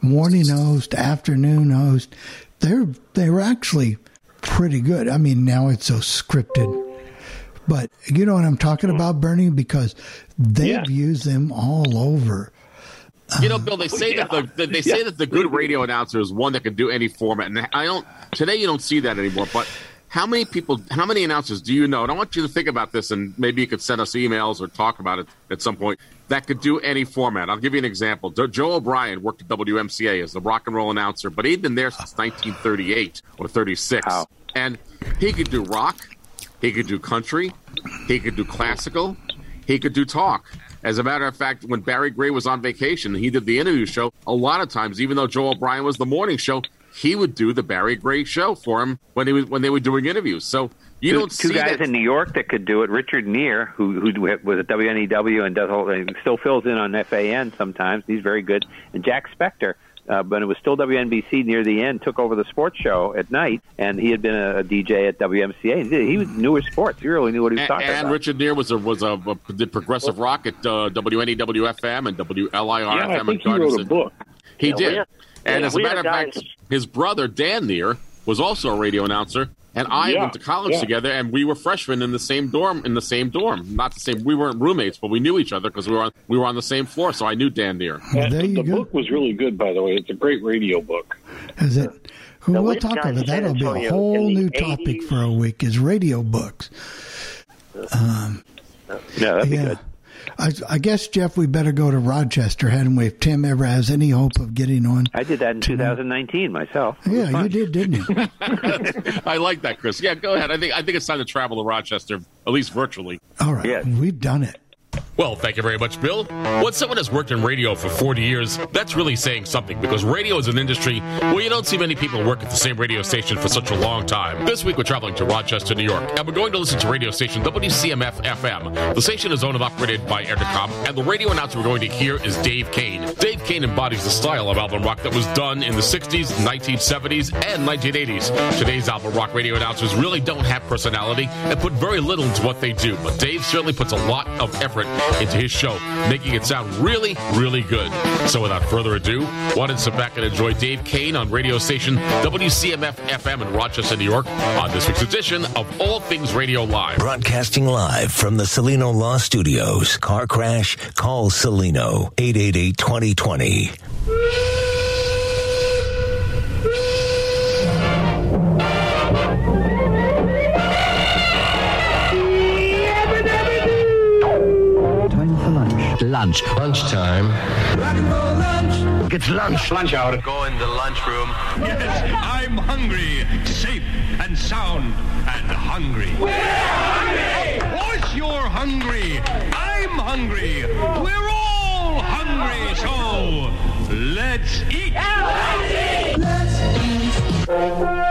morning host, afternoon host. They're they were actually pretty good. I mean, now it's so scripted, but you know what I'm talking mm-hmm. about, Bernie, because they've used them all over. You know, Bill, they uh, say that the, they say that the good radio announcer is one that can do any format, and I don't. Today, you don't see that anymore. But how many people, how many announcers do you know? And I want you to think about this, and maybe you could send us emails or talk about it at some point that could do any format. I'll give you an example. Joe O'Brien worked at WMCA as the rock and roll announcer, but he'd been there since 1938 or 36, and he could do rock, he could do country, he could do classical, he could do talk. As a matter of fact, when Barry Gray was on vacation, he did the interview show. A lot of times, even though Joe O'Brien was the morning show, he would do the Barry Gray show for him when he was when they were doing interviews. So you two, don't two see guys that. in New York that could do it. Richard Neer, who who was at WNEW and does whole, and still fills in on FAN sometimes. He's very good. And Jack Spector, uh, when it was still WNBC near the end, took over the sports show at night, and he had been a, a DJ at WMCA. He, he was knew his sports. He really knew what he was and, talking and about. And Richard Neer was a was a, a did progressive rock at uh, WNEW FM and WLIR Yeah, I think and he wrote a book. He Yeah, we did. Had- and yeah, as a matter of fact, his brother Dan Neer was also a radio announcer, and I Yeah, went to college yeah. together, and we were freshmen in the same dorm. In the same dorm, not the same. We weren't roommates, but we knew each other because we were on we were on the same floor. So I knew Dan Neer. And there you the go. book was really good, by the way. It's a great radio book. Is it? Who we'll talk about of it. That'll be a whole in the new topic for a week. Is radio books. Um, yeah, that'd be yeah. good. I, I guess Jeff, we better go to Rochester, hadn't we? If Tim ever has any hope of getting on. I did that in 2019 myself. Yeah, you did, didn't you? [laughs] [laughs] I like that, Chris. Yeah, go ahead. I think I think it's time to travel to Rochester, at least virtually. All right, we've done it. Well, thank you very much, Bill. When someone has worked in radio for 40 years, that's really saying something because radio is an industry where you don't see many people work at the same radio station for such a long time. This week, we're traveling to Rochester, New York, and we're going to listen to radio station WCMF FM. The station is owned and operated by Entercom, and the radio announcer we're going to hear is Dave Kane. Dave Kane embodies the style of album rock that was done in the 60s, 1970s, and 1980s. Today's album rock radio announcers really don't have personality and put very little into what they do, but Dave certainly puts a lot of effort into his show, making it sound really, really good. So without further ado, why don't sit back and enjoy Dave Kane on radio station WCMF FM in Rochester, New York, on this week's edition of All Things Radio Live. Broadcasting live from the Salino Law Studios. Car crash? Call Salino 888 2020. For lunch. Lunch. Lunchtime. It's lunch. Lunch hour. Go in the lunchroom. Yes, I'm hungry, safe and sound, and hungry. We're hungry! Of course you're hungry. I'm hungry. We're all hungry, so let's eat out. let's eat.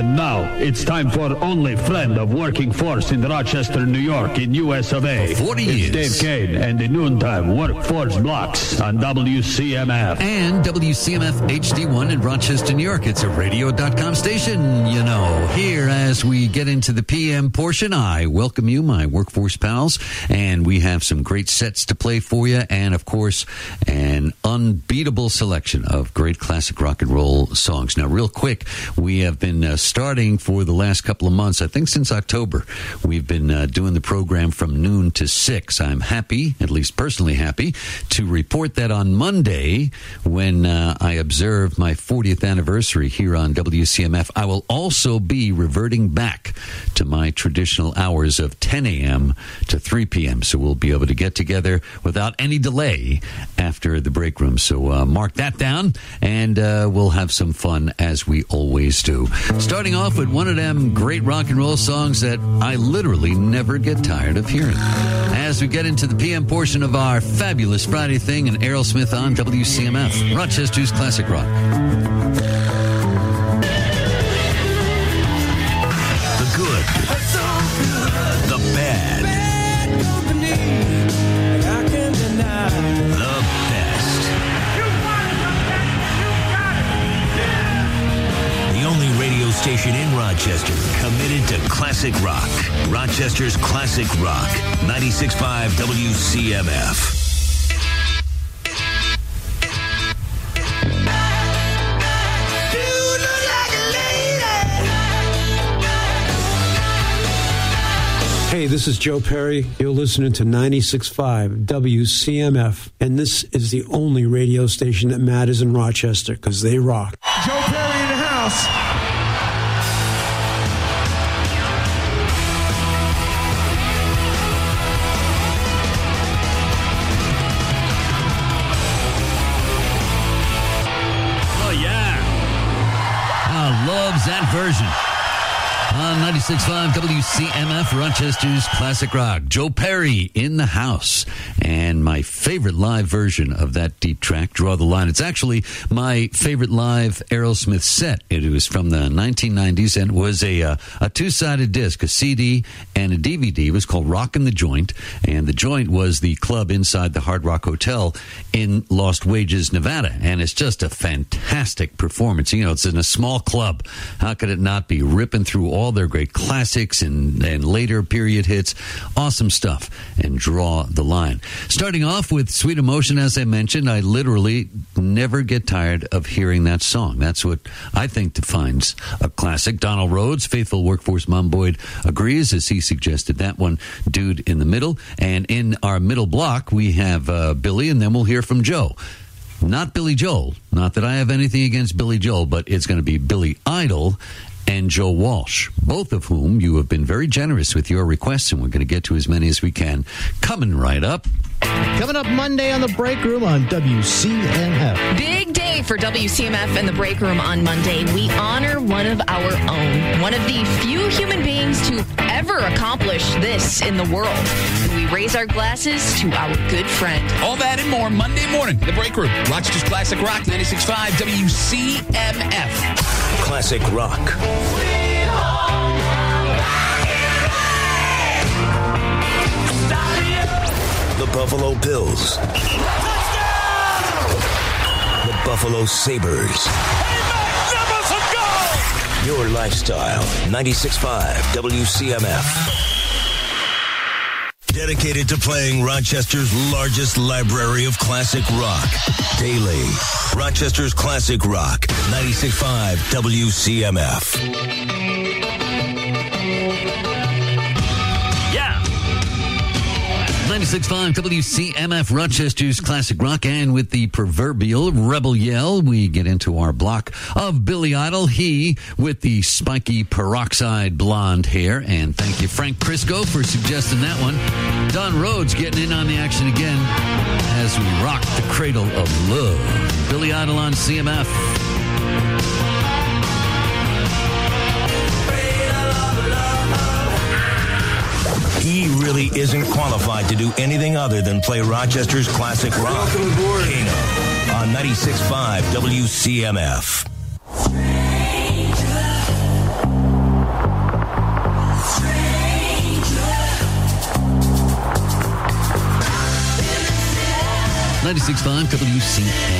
And now it's time for only friend of working force in Rochester, New York, in US of A. 40 it's years. Dave Kane and the noontime workforce blocks on WCMF. And WCMF HD1 in Rochester, New York. It's a radio.com station, you know. Here, as we get into the PM portion, I welcome you, my workforce pals, and we have some great sets to play for you, and of course, an unbeatable selection of great classic rock and roll songs. Now, real quick, we have been uh, starting for the last couple of months, I think since October, we've been uh, doing the program from noon to six. I'm happy, at least personally happy, to report that on Monday, when uh, I observe my 40th anniversary here on WCMF, I will also be reverting back to my traditional hours of 10 a.m. to 3 p.m. So we'll be able to get together without any delay after the break room. So uh, mark that down, and uh, we'll have some fun as we always do. Starting off with one of them great rock and roll songs that I literally never get tired of hearing. As we get into the PM portion of our fabulous Friday thing, and Errol Smith on WCMF, Rochester's Classic Rock. Rochester committed to classic rock. Rochester's Classic Rock. 96.5 WCMF. Hey, this is Joe Perry. You're listening to 96.5 WCMF, and this is the only radio station that matters in Rochester because they rock. Joe Perry in the house. 1065 WCMF Rochester's Classic Rock. Joe Perry in the house. And my favorite live version of that deep track, Draw the Line. It's actually my favorite live Aerosmith set. It was from the 1990s and was a, uh, a two sided disc, a CD and a DVD. It was called Rockin' the Joint. And the joint was the club inside the Hard Rock Hotel in Lost Wages, Nevada. And it's just a fantastic performance. You know, it's in a small club. How could it not be ripping through all their great classics and, and later period hits? Awesome stuff. And draw the line. Starting off with Sweet Emotion, as I mentioned, I literally never get tired of hearing that song. That's what I think defines a classic. Donald Rhodes, faithful workforce mom Boyd, agrees as he suggested that one, dude in the middle. And in our middle block, we have uh, Billy, and then we'll hear from Joe. Not Billy Joel. Not that I have anything against Billy Joel, but it's going to be Billy Idol and Joe Walsh, both of whom you have been very generous with your requests, and we're going to get to as many as we can. Coming right up. Coming up Monday on the break room on WCMF. Big day for WCMF and the break room on Monday. We honor one of our own, one of the few human beings to ever accomplish this in the world. We raise our glasses to our good friend. All that and more Monday morning, the break room. Rochester's Classic Rock 96.5 WCMF. Classic rock. Buffalo Bills. The Buffalo Sabres. Your lifestyle. 96.5 WCMF. Dedicated to playing Rochester's largest library of classic rock. Daily. Rochester's Classic Rock. 96.5 WCMF. 96.5 WCMF Rochester's Classic Rock. And with the proverbial rebel yell, we get into our block of Billy Idol. He with the spiky peroxide blonde hair. And thank you, Frank Crisco, for suggesting that one. Don Rhodes getting in on the action again as we rock the cradle of love. Billy Idol on CMF. He really isn't qualified to do anything other than play Rochester's classic rock. Welcome Kano on 96.5 WCMF. Ninety-six five WCMF hot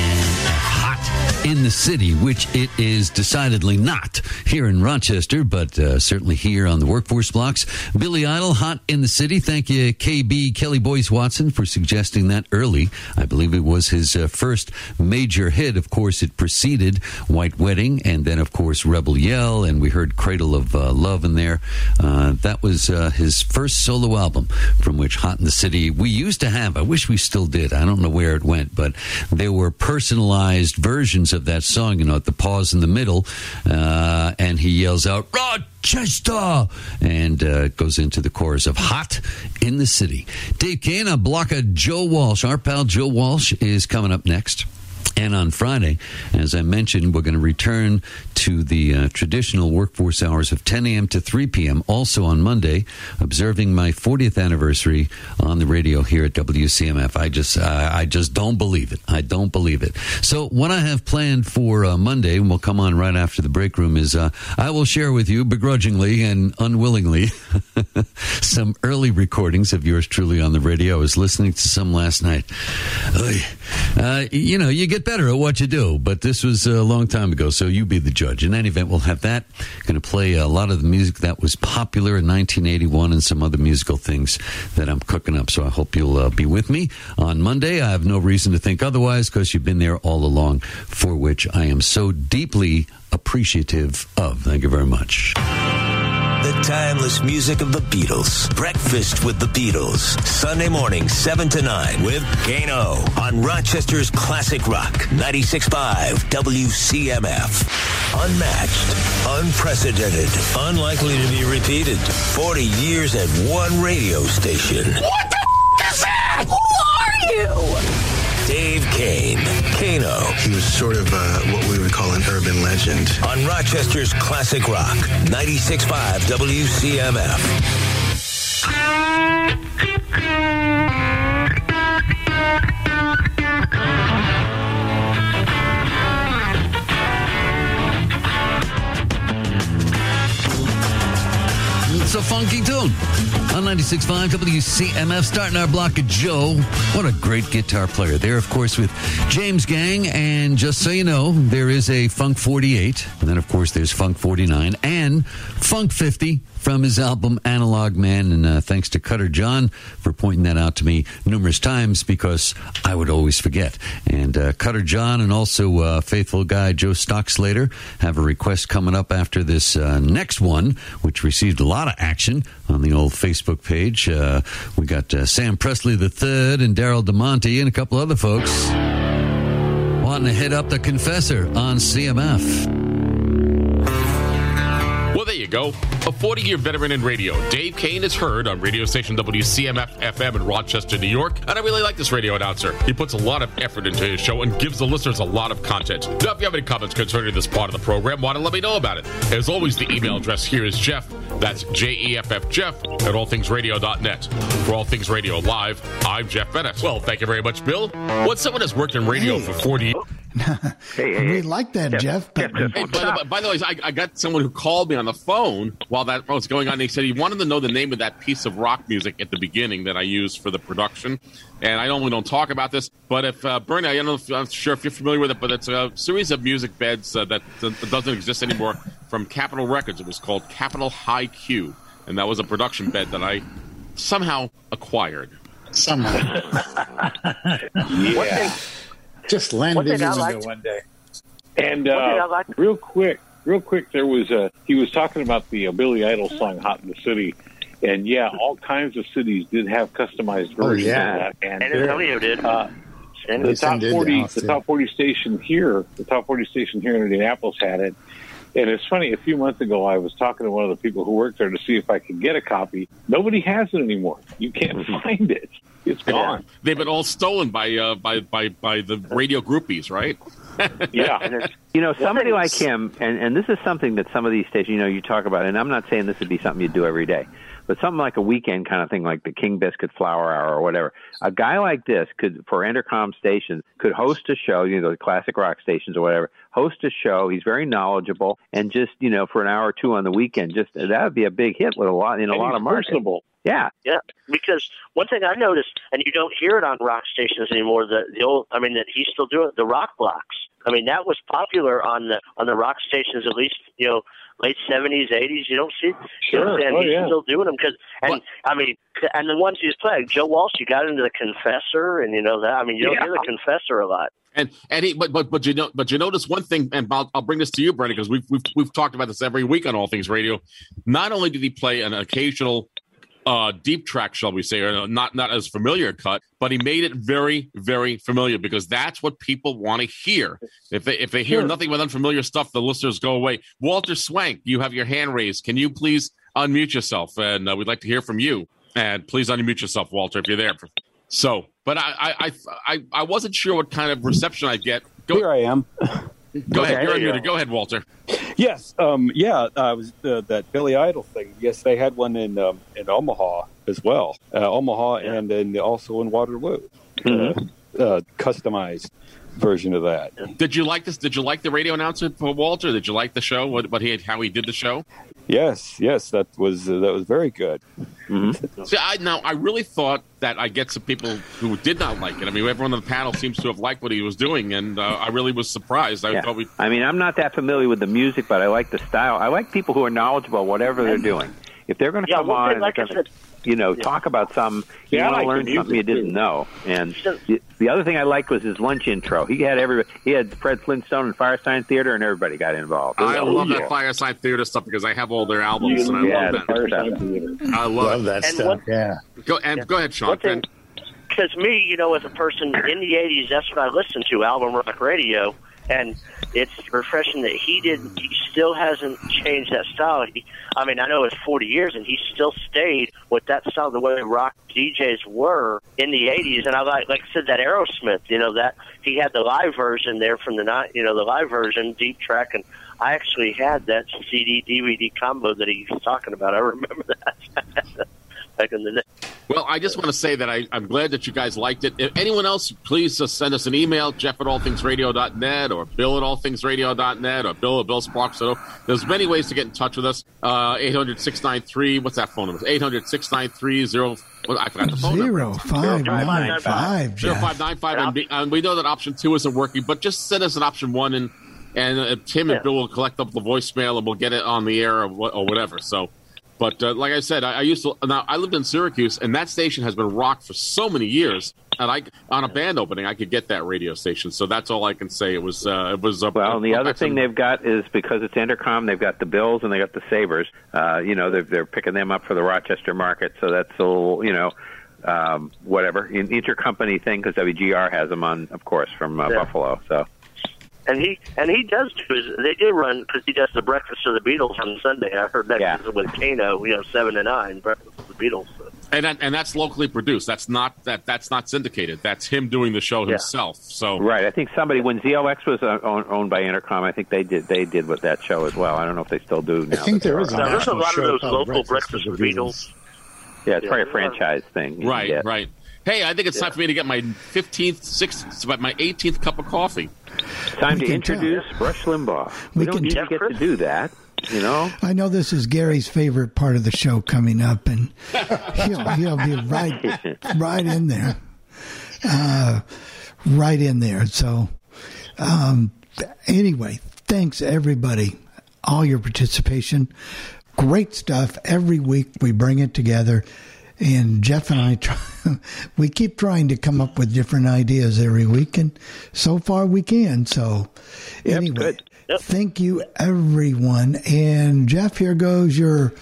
in the city, which it is decidedly not here in Rochester, but uh, certainly here on the workforce blocks. Billy Idol, hot in the city. Thank you, KB Kelly Boyce Watson, for suggesting that early. I believe it was his uh, first major hit. Of course, it preceded White Wedding, and then, of course, Rebel Yell, and we heard Cradle of uh, Love in there. Uh, that was uh, his first solo album from which Hot in the City we used to have. I wish we still did. I don't know where it went, but there were personalized versions of that song, you know, at the pause in the middle, uh, and he yells out, Rochester! And uh, goes into the chorus of Hot in the City. Dave Kane, a block of Joe Walsh. Our pal Joe Walsh is coming up next. And on Friday, as I mentioned, we're going to return to the uh, traditional workforce hours of 10 a.m. to 3 p.m. Also on Monday, observing my 40th anniversary on the radio here at WCMF. I just, uh, I just don't believe it. I don't believe it. So what I have planned for uh, Monday, and we'll come on right after the break room, is uh, I will share with you begrudgingly and unwillingly [laughs] some early recordings of yours truly on the radio. I was listening to some last night. Uh, you know, you get better at what you do, but this was a long time ago, so you be the judge. In any event, we'll have that. Going to play a lot of the music that was popular in 1981 and some other musical things that I'm cooking up. So I hope you'll uh, be with me on Monday. I have no reason to think otherwise because you've been there all along, for which I am so deeply appreciative of. Thank you very much. The timeless music of the Beatles. Breakfast with the Beatles. Sunday morning, 7 to 9 with Kano on Rochester's Classic Rock 96.5 WCMF. Unmatched, unprecedented, unlikely to be repeated. 40 years at one radio station. What the f- is that? Who are you? Dave Kane. Kano. He was sort of uh, what we would call an urban legend. On Rochester's Classic Rock 96.5 WCMF. It's a funky tune. On 96.5 WCMF, starting our block of Joe. What a great guitar player. There, of course, with James Gang. And just so you know, there is a Funk 48. And then, of course, there's Funk 49 and Funk 50 from his album Analog Man. And uh, thanks to Cutter John for pointing that out to me numerous times because I would always forget. And uh, Cutter John and also uh, faithful guy Joe Stockslater have a request coming up after this uh, next one, which received a lot of action on the old Facebook page. Uh, we got uh, Sam Presley III and Daryl DeMonte and a couple other folks wanting to hit up the Confessor on CMF. A 40 year veteran in radio, Dave Kane is heard on radio station WCMF FM in Rochester, New York. And I really like this radio announcer. He puts a lot of effort into his show and gives the listeners a lot of content. Now, if you have any comments concerning this part of the program, want to let me know about it. As always, the email address here is Jeff. That's J E F F Jeff at allthingsradio.net. For All Things Radio Live, I'm Jeff Bennett. Well, thank you very much, Bill. What's someone that's worked in radio for 40 [laughs] years? we like that, Jeff. But Hey, by, the, by the way, I, I got someone who called me on the phone while that was going on. And He said he wanted to know the name of that piece of rock music at the beginning that I used for the production. And I normally don't talk about this, but if uh, Bernie, I don't know if, I'm sure if you're familiar with it, but it's a series of music beds uh, that, that doesn't exist anymore from Capitol Records. It was called Capitol Hi-Q, and that was a production bed that I somehow acquired. Somehow. [laughs] yeah. Just land One it thing into one day. And One thing I uh, like- real quick, real quick, there was a he was talking about the uh, Billy Idol song "Hot in the City," and yeah, all kinds of cities did have customized Oh, versions yeah. of that. And San Antonio did. Uh, San the top forty, the top forty station here, the top forty station here in Indianapolis had it. And it's funny. A few months ago, I was talking to one of the people who worked there to see if I could get a copy. Nobody has it anymore. You can't find it. It's gone. They've been all stolen by uh, by, by by the radio groupies, right? [laughs] Yeah. You know, somebody like him, and, and this is something that some of these stations, you know, you talk about, and I'm not saying this would be something you'd do every day, but but something like a weekend kind of thing, like the King Biscuit Flower Hour or whatever. A guy like this could, for Entercom stations, could host a show, you know, the classic rock stations or whatever, host a show. He's very knowledgeable, and just you know, for an hour or two on the weekend, just that would be a big hit with a lot in a And lot of markets. personable. Yeah. Yeah, because one thing I noticed, and you don't hear it on rock stations anymore. The the old, I mean, that he's still doing the rock blocks. I mean, that was popular on the on the rock stations at least, you know, late seventies, eighties. You don't see, you know what I'm Sure. Oh, he's yeah. still doing them because, and I mean, and the ones he's playing, Joe Walsh, you got into the Confessor, and you know that. I mean, you don't Yeah. hear the Confessor a lot. And and he, but but but you know but you notice one thing, and I'll, I'll bring this to you, Brendan, because we've we've we've talked about this every week on All Things Radio. Not only did he play an occasional uh, deep track, shall we say, or not not as familiar cut, but he made it very very familiar because that's what people want to hear. If they if they hear Sure. nothing but unfamiliar stuff, the listeners go away. Walter Swank, you have your hand raised. Can you please unmute yourself? And uh, we'd like to hear from you. And please unmute yourself, Walter, if you're there. So, but I I I I, I wasn't sure what kind of reception I'd get. Go, Here I am. [laughs] Go ahead. You're There you unmuted. Go ahead, Walter. Yes, um, yeah, uh, was uh, that Billy Idol thing. Yes, they had one in um, in Omaha as well, uh, Omaha, and then also in Waterloo, Mhm. uh, uh, customized version of that. Did you like this? Did you like the radio announcer for Walter? Did you like the show? What, what he had, how he did the show? Yes, yes, that was uh, that was very good. See, I now I really thought that I get some people who did not like it. I mean, everyone on the panel seems to have liked what he was doing, and uh, I really was surprised. I Yeah. thought we. I mean, I'm not that familiar with the music, but I like the style. I like people who are knowledgeable, whatever they're doing. If they're going to Yeah, come well, on, like I they're gonna, you know, talk about some, you Yeah, want to learn something you didn't too. know. And the, the other thing I liked was his lunch intro. He had everybody. He had Fred Flintstone and Firesign Theatre, and everybody got involved. I really love that. Firesign Theatre stuff because I have all their albums, and I Yeah, love that. Firesign Theatre. I love, Love that And stuff. what- yeah. Go and go ahead, Sean. Because me, you know, as a person in the '80s, that's what I listened to, album rock radio, and it's refreshing that he didn't. He still hasn't changed that style. He, I mean, I know it's 40 years, and he still stayed with that style, the way rock DJs were in the '80s. And I like, like I said, that Aerosmith, you know, that he had the live version there from the night, you know, the live version, deep track, and I actually had that CD DVD combo that he was talking about. I remember that. [laughs] Back in the day. Well, I just want to say that I, I'm glad that you guys liked it. If anyone else, please uh, send us an email, Jeff at allthingsradio.net or Bill at allthingsradio.net or Bill at Bill Sparks. So there's many ways to get in touch with us. Uh, 800 693, what's that phone number? 800 693 0. well, I forgot the phone number. Zero five nine five. Zero Jeff. five nine five, and, be- and we know that option two isn't working, but just send us an option one, and and uh, Tim and Bill will collect up the voicemail, and we'll get it on the air or, wha- or whatever. So, but uh, like I said, I, I used to now I lived in Syracuse, and that station has been rocked for so many years. And I on a band opening, I could get that radio station. So that's all I can say. It was uh, it was. Uh, Well, and the other thing they've got is because it's Entercom, they've got the Bills and they got the Sabres. Uh, you know, they're they're picking them up for the Rochester market, so that's a little, you know, um, whatever an intercompany thing because WGR has them on, of course, from uh, Yeah. Buffalo. So And he and he does do his. They do run because he does the breakfast of the Beatles on Sunday. I heard that 'cause with Kano, you know, seven to nine breakfast of the Beatles. and that, and that's locally produced. That's not that that's not syndicated. That's him doing the show himself. So right, I think somebody when ZLX was uh, owned, owned by Entercom, I think they did they did with that show as well. I don't know if they still do. Now, think but there they is a. Now, there's a lot of those local Breakfast breakfast with of the the Beatles. Yeah, it's probably a franchise thing. Right, Yeah. right. Hey, I think it's time for me to get my 15th, 16th, but my 18th cup of coffee. Time We to can tell. introduce Rush Limbaugh. We, We don't can need to get to do that. You know, I know this is Gary's favorite part of the show coming up, and he'll, he'll be [laughs] right, right in there, uh, right in there. So, um, anyway, thanks everybody, all your participation, great stuff every week. We bring it together, and Jeff and I try, [laughs] we keep trying to come up with different ideas every week, and so far we can. So, anyway. Thank you, everyone. And Jeff, here goes your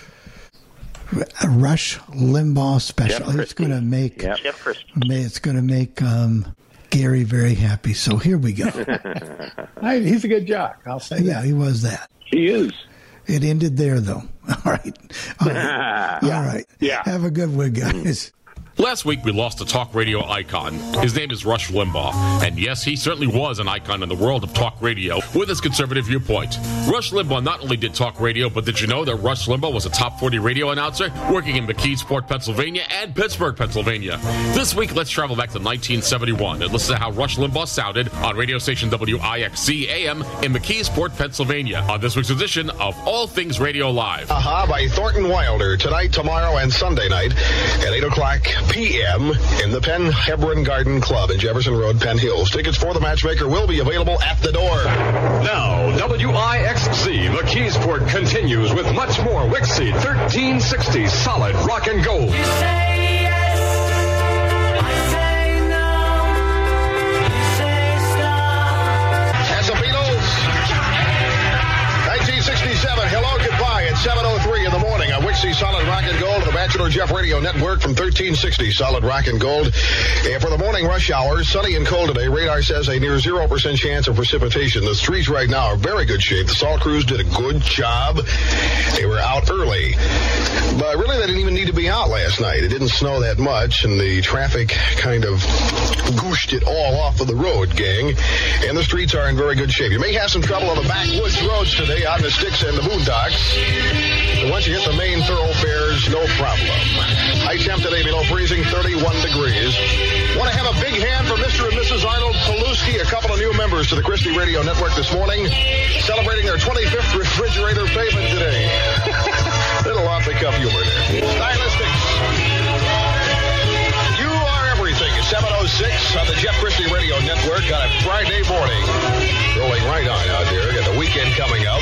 Rush Limbaugh special. It's going to make Jeff Christie. it's going to make um, Gary very happy. So here we go. [laughs] He's a good jock. I'll say yeah, that. he was that. He is. It ended there, though. [laughs] All right. All right. [laughs] All right. Yeah. Have a good one, mm. guys. Last week, we lost a talk radio icon. His name is Rush Limbaugh. And yes, he certainly was an icon in the world of talk radio with his conservative viewpoint. Rush Limbaugh not only did talk radio, but did you know that Rush Limbaugh was a top 40 radio announcer working in McKeesport, Pennsylvania and Pittsburgh, Pennsylvania? This week, let's travel back to 1971 and listen to how Rush Limbaugh sounded on radio station WIXZ AM in McKeesport, Pennsylvania on this week's edition of All Things Radio Live. Aha by Thornton Wilder tonight, tomorrow, and Sunday night at 8 o'clock p.m. in the Penn Hebron Garden Club in Jefferson Road, Penn Hills. Tickets for the matchmaker will be available at the door. Now, WIXZ McKeesport continues with much more Wixie 1360 solid rock and gold. The Beatles. 1967. Hello, goodbye at 7.03 Solid Rock and Gold, the Bachelor Jeff Radio Network from 1360 Solid Rock and Gold. And for the morning rush hour, sunny and cold today, radar says a near 0% chance of precipitation. The streets right now are very good shape. The salt crews did a good job. They were out early. But really, they didn't even need to be out last night. It didn't snow that much, and the traffic kind of gooshed it all off of the road, gang. And the streets are in very good shape. You may have some trouble on the backwoods roads today on the sticks and the boondocks. But once you hit the main thoroughfares, no problem. High temp today below freezing, 31 degrees. Want to have a big hand for Mr. and Mrs. Arnold Paluski, a couple of new members to the Christie Radio Network this morning, celebrating their 25th refrigerator payment today. [laughs] Little off the cuff humor there. Stylistics. You are everything. It's 706 on the Jeff Christie Radio Network on a Friday morning. Rolling right on out there. Got the weekend coming up.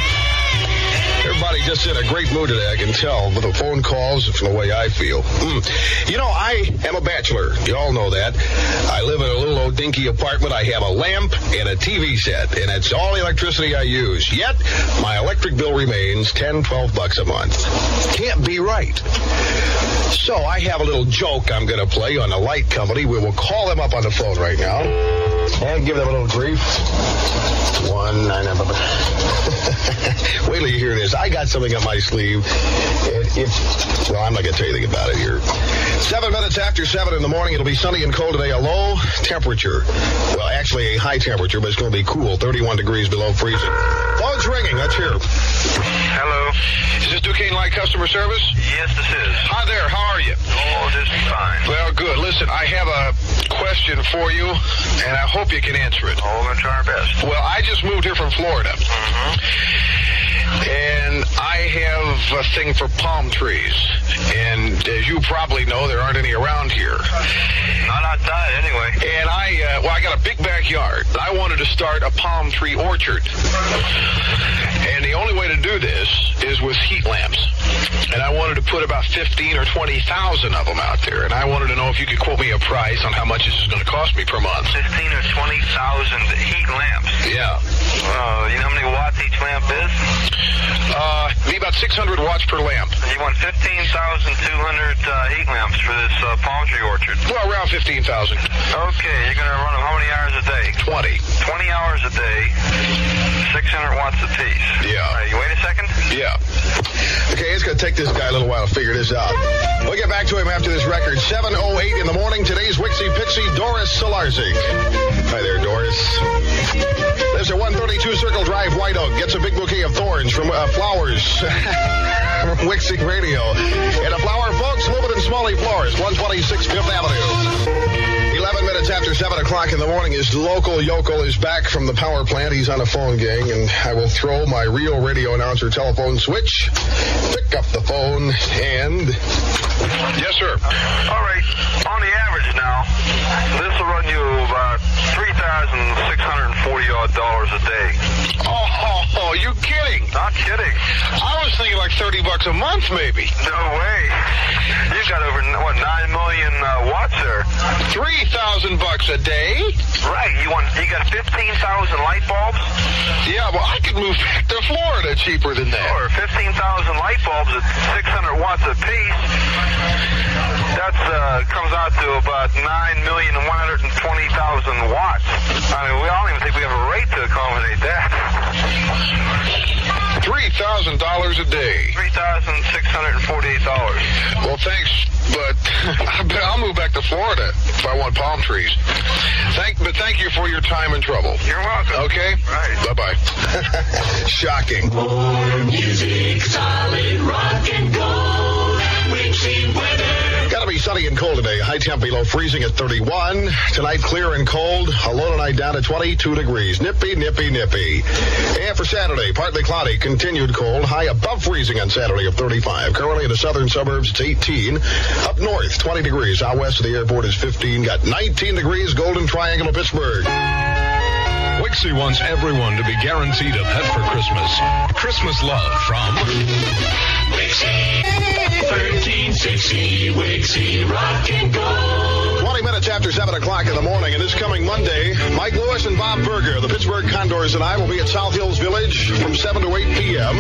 Everybody just in a great mood today, I can tell, with the phone calls from the way I feel. Mm. You know, I am a bachelor. You all know that. I live in a little old dinky apartment. I have a lamp and a TV set, and it's all electricity I use. Yet, my electric bill remains 10, 12 bucks a month. Can't be right. So I have a little joke I'm going to play on the light company. We will call them up on the phone right now and give them a little grief. One, nine, nine, [laughs] Wait till you hear this. I got something up my sleeve. It, it's, well, I'm not going to tell you anything about it here. Seven minutes after seven in the morning, it'll be sunny and cold today. A low temperature. Well, actually a high temperature, but it's going to be cool. 31 degrees below freezing. Phone's ringing. Let's hear. Hello. Is this Duquesne Light Customer Service? Yes, this is. Hi there. How are you? Oh, just fine. Well, good. Listen, I have a question for you, and I hope you can answer it. Oh, we're going to try our best. Well, I just moved here from Florida. Mm-hmm. And I have a thing for palm trees. And as you probably know, there aren't any around here. Not outside, anyway. And I, uh, well, I got a big backyard. I wanted to start a palm tree orchard. And the only way to do this is with heat lamps. And I wanted to put about 15 or 20,000 of them out there. And I wanted to know if you could quote me a price on how much this is going to cost me per month. 15 or 20,000 heat lamps. Yeah. Uh, you know how many watts each lamp is? Uh, be about 600 watts per lamp. You want 15,200 uh, heat lamps for this uh, palm tree orchard? Well, around 15,000. Okay, you're going to run them how many hours a day? 20. 20 hours a day, 600 watts a piece. Yeah. All right, you wait a second? Yeah. Okay, it's going to take this guy a little while to figure this out. We'll get back to him after this record. 7.08 in the morning. Today's Wixie Pixie, Doris Solarzik. Hi there, Doris. Lives at 132 Circle Drive, White Oak. Gets a big bouquet of thorns from uh, flowers from [laughs] Wixie Radio. And a flower, folks, Moving in Smalley Flowers, 126 Fifth Avenue. 11 minutes after 7 o'clock in the morning, his local yokel is back from the power plant. He's on a phone, gang, and I will throw my real radio announcer telephone switch, pick up the phone, and... Yes, sir. All right. On the average now, this will run you about 3,640 odd dollars a day. Oh, oh, you kidding? Not kidding. I was thinking like 30 bucks a month, maybe. No way. You got over, what, 9 million uh, watts there. 3,000 bucks a day? Right. You want, you got 15,000 light bulbs? Yeah, well, I could move back to Florida cheaper than that. Or 15,000 light bulbs at 600 watts a piece. That's, uh, comes out to about 9,120,000 watts. I mean, we don't even think we have a rate to accommodate that. $3,000 a day. $3,648. Well, thanks, but [laughs] I'll move back to Florida if I want palm trees. Thank, but thank you for your time and trouble. You're welcome. Okay? Right. Bye bye. [laughs] Shocking. More music, solid rock and gold. Wixie weather. Gotta be sunny and cold today. High temp below freezing at 31. Tonight clear and cold. A low tonight down to 22 degrees. Nippy, nippy, nippy. And for Saturday, partly cloudy, continued cold. High above freezing on Saturday of 35. Currently in the southern suburbs, it's 18. Up north, 20 degrees. Out west of the airport is 15. Got 19 degrees. Golden Triangle of Pittsburgh. Wixie wants everyone to be guaranteed a pet for Christmas. Christmas love from Wixie. 1360 Wixie Rock and Gold. 20 minutes after 7 o'clock in the morning, and this coming Monday, Mike Lewis and Bob Berger, the Pittsburgh Condors, and I will be at South Hills Village from 7 to 8 p.m.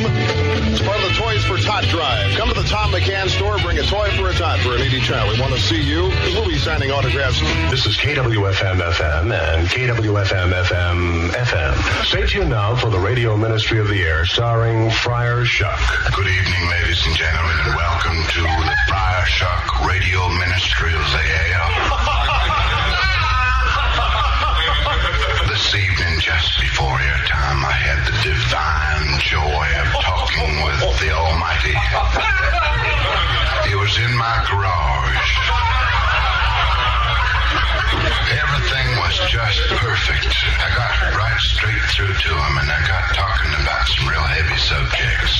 It's part of the Toys for Tot Drive. Come to the Thom McAn store, bring a toy for a tot for a needy child. We want to see you. We'll be signing autographs. This is KWFM FM and KWFM FM FM. Stay tuned now for the Radio Ministry of the Air starring Friar Shuck. Good evening, ladies and gentlemen, and welcome to the Friar Shuck Radio Ministry of the Air. [laughs] this evening, just before airtime, I had the divine joy of talking with the Almighty. He was in my garage. Everything was just perfect. I got right straight through to him and I got talking about some real heavy subjects.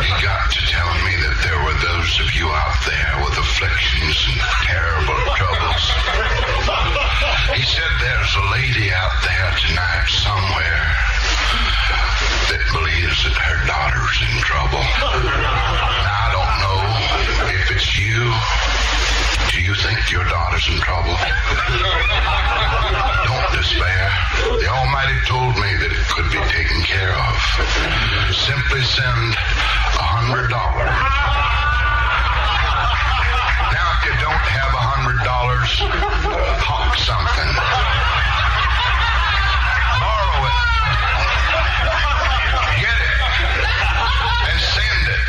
He got to telling me that there were those of you out there with afflictions and terrible troubles. He said there's a lady out there tonight somewhere that believes that her daughter's in trouble. Now, I don't know if it's you. Do you think your daughter's in trouble? [laughs] Don't despair. The Almighty told me that it could be taken care of. Simply send a hundred dollars. Now, if you don't have a hundred dollars, hawk something. Borrow it. Get it. And send it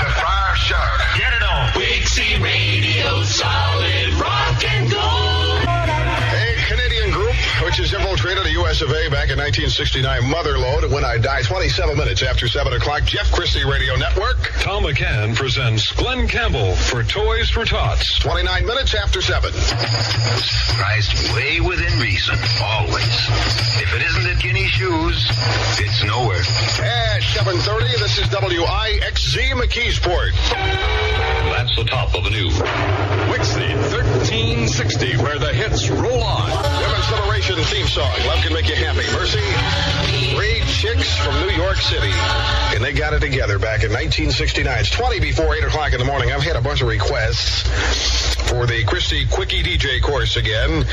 to Friar Shuck. Get it on. Wixie Radio, U.S. of A. back in 1969. Motherlode when I die. 27 minutes after 7 o'clock. Jeff Christie Radio Network. Thom McAn presents Glen Campbell for Toys for Tots. 29 minutes after 7. Priced way within reason, always. If it isn't at Guinea Shoes, it's nowhere. At 7.30, this is WIXZ McKeesport. That's the top of the news. Wixie 1360, where the hits roll on. Women's Liberation theme song. Love can make you happy. Mercy. Three chicks from New York City. And they got it together back in 1969. It's 20 before 8 o'clock in the morning. I've had a bunch of requests for the Christie Quickie DJ course again.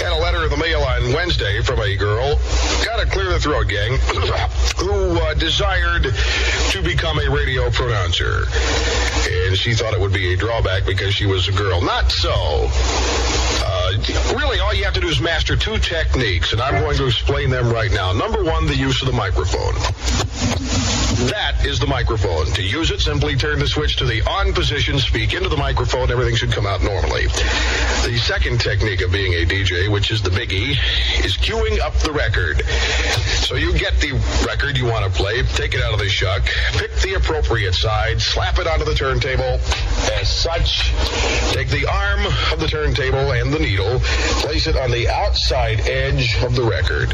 Had a letter in the mail on Wednesday from a girl. Got to clear the throat, gang. [clears throat] Who uh, desired to become a radio pronouncer. And she thought it would be a drawback because she was a girl. Not so. Uh, really, all you have to do is master two techniques, and I'm going to explain them right now. Number one, the use of the microphone. That is the microphone. To use it, simply turn the switch to the on position, speak into the microphone, everything should come out normally. The second technique of being a DJ, which is the biggie, is queuing up the record. So you get the record you want to play, take it out of the shuck, pick the appropriate side, slap it onto the turntable as such. Take the arm of the turntable and the needle, place it on the outside edge of the record.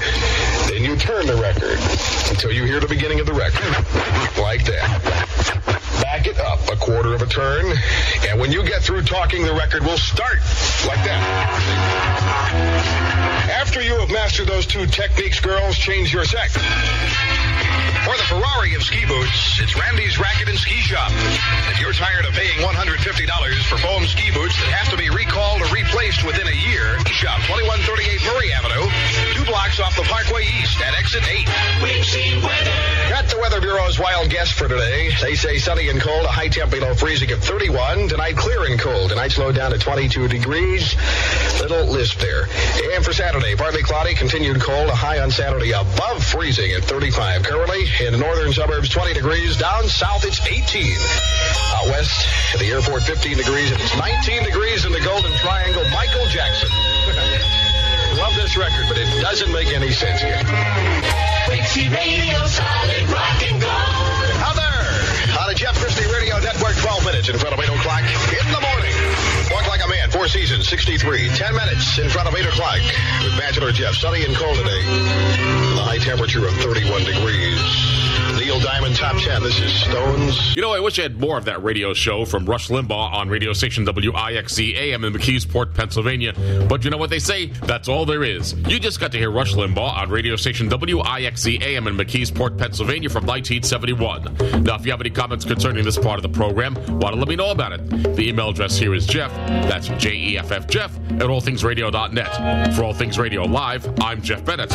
Then you turn the record until you hear the beginning of the record. Like that. Back it up a quarter of a turn, and when you get through talking, the record will start like that. After you have mastered those two techniques, girls, change your sex. For the Ferrari of ski boots, it's Randy's Racket and Ski Shop. If you're tired of paying $150 for foam ski boots that have to be recalled or replaced within a year, Ski Shop, 2138 Murray Avenue, two blocks off the Parkway East at exit 8. We've seen weather. Got the Weather Bureau's wild guess for today. They say sunny and cold, a high temp below freezing at 31. Tonight, clear and cold. Tonight's low down to 22 degrees. little lisp there. And for Saturday, partly cloudy, continued cold, a high on Saturday above freezing at 35. Currently, in the northern suburbs, 20 degrees. Down south, it's 18. Out west, at the airport, 15 degrees. And it's 19 degrees in the Golden Triangle. Michael Jackson. [laughs] Love this record, but it doesn't make any sense yet. Wixie Radio, solid rock and gold. How there? On the Jeff Christie Radio Network, 12 minutes in front of 8 o'clock four seasons, 63. 10 minutes in front of 8 o'clock with Bachelor Jeff. Sunny and cold today. The high temperature of 31 degrees. Neil Diamond Top 10. This is Stones. You know, I wish I had more of that radio show from Rush Limbaugh on radio station WIXZ AM in McKeesport, Pennsylvania. But you know what they say? That's all there is. You just got to hear Rush Limbaugh on radio station WIXZ AM in McKeesport, Pennsylvania from 1971. Now, if you have any comments concerning this part of the program, want to let me know about it. The email address here is Jeff. That's J E F F Jeff at allthingsradio.net. For All Things Radio Live, I'm Jeff Bennett.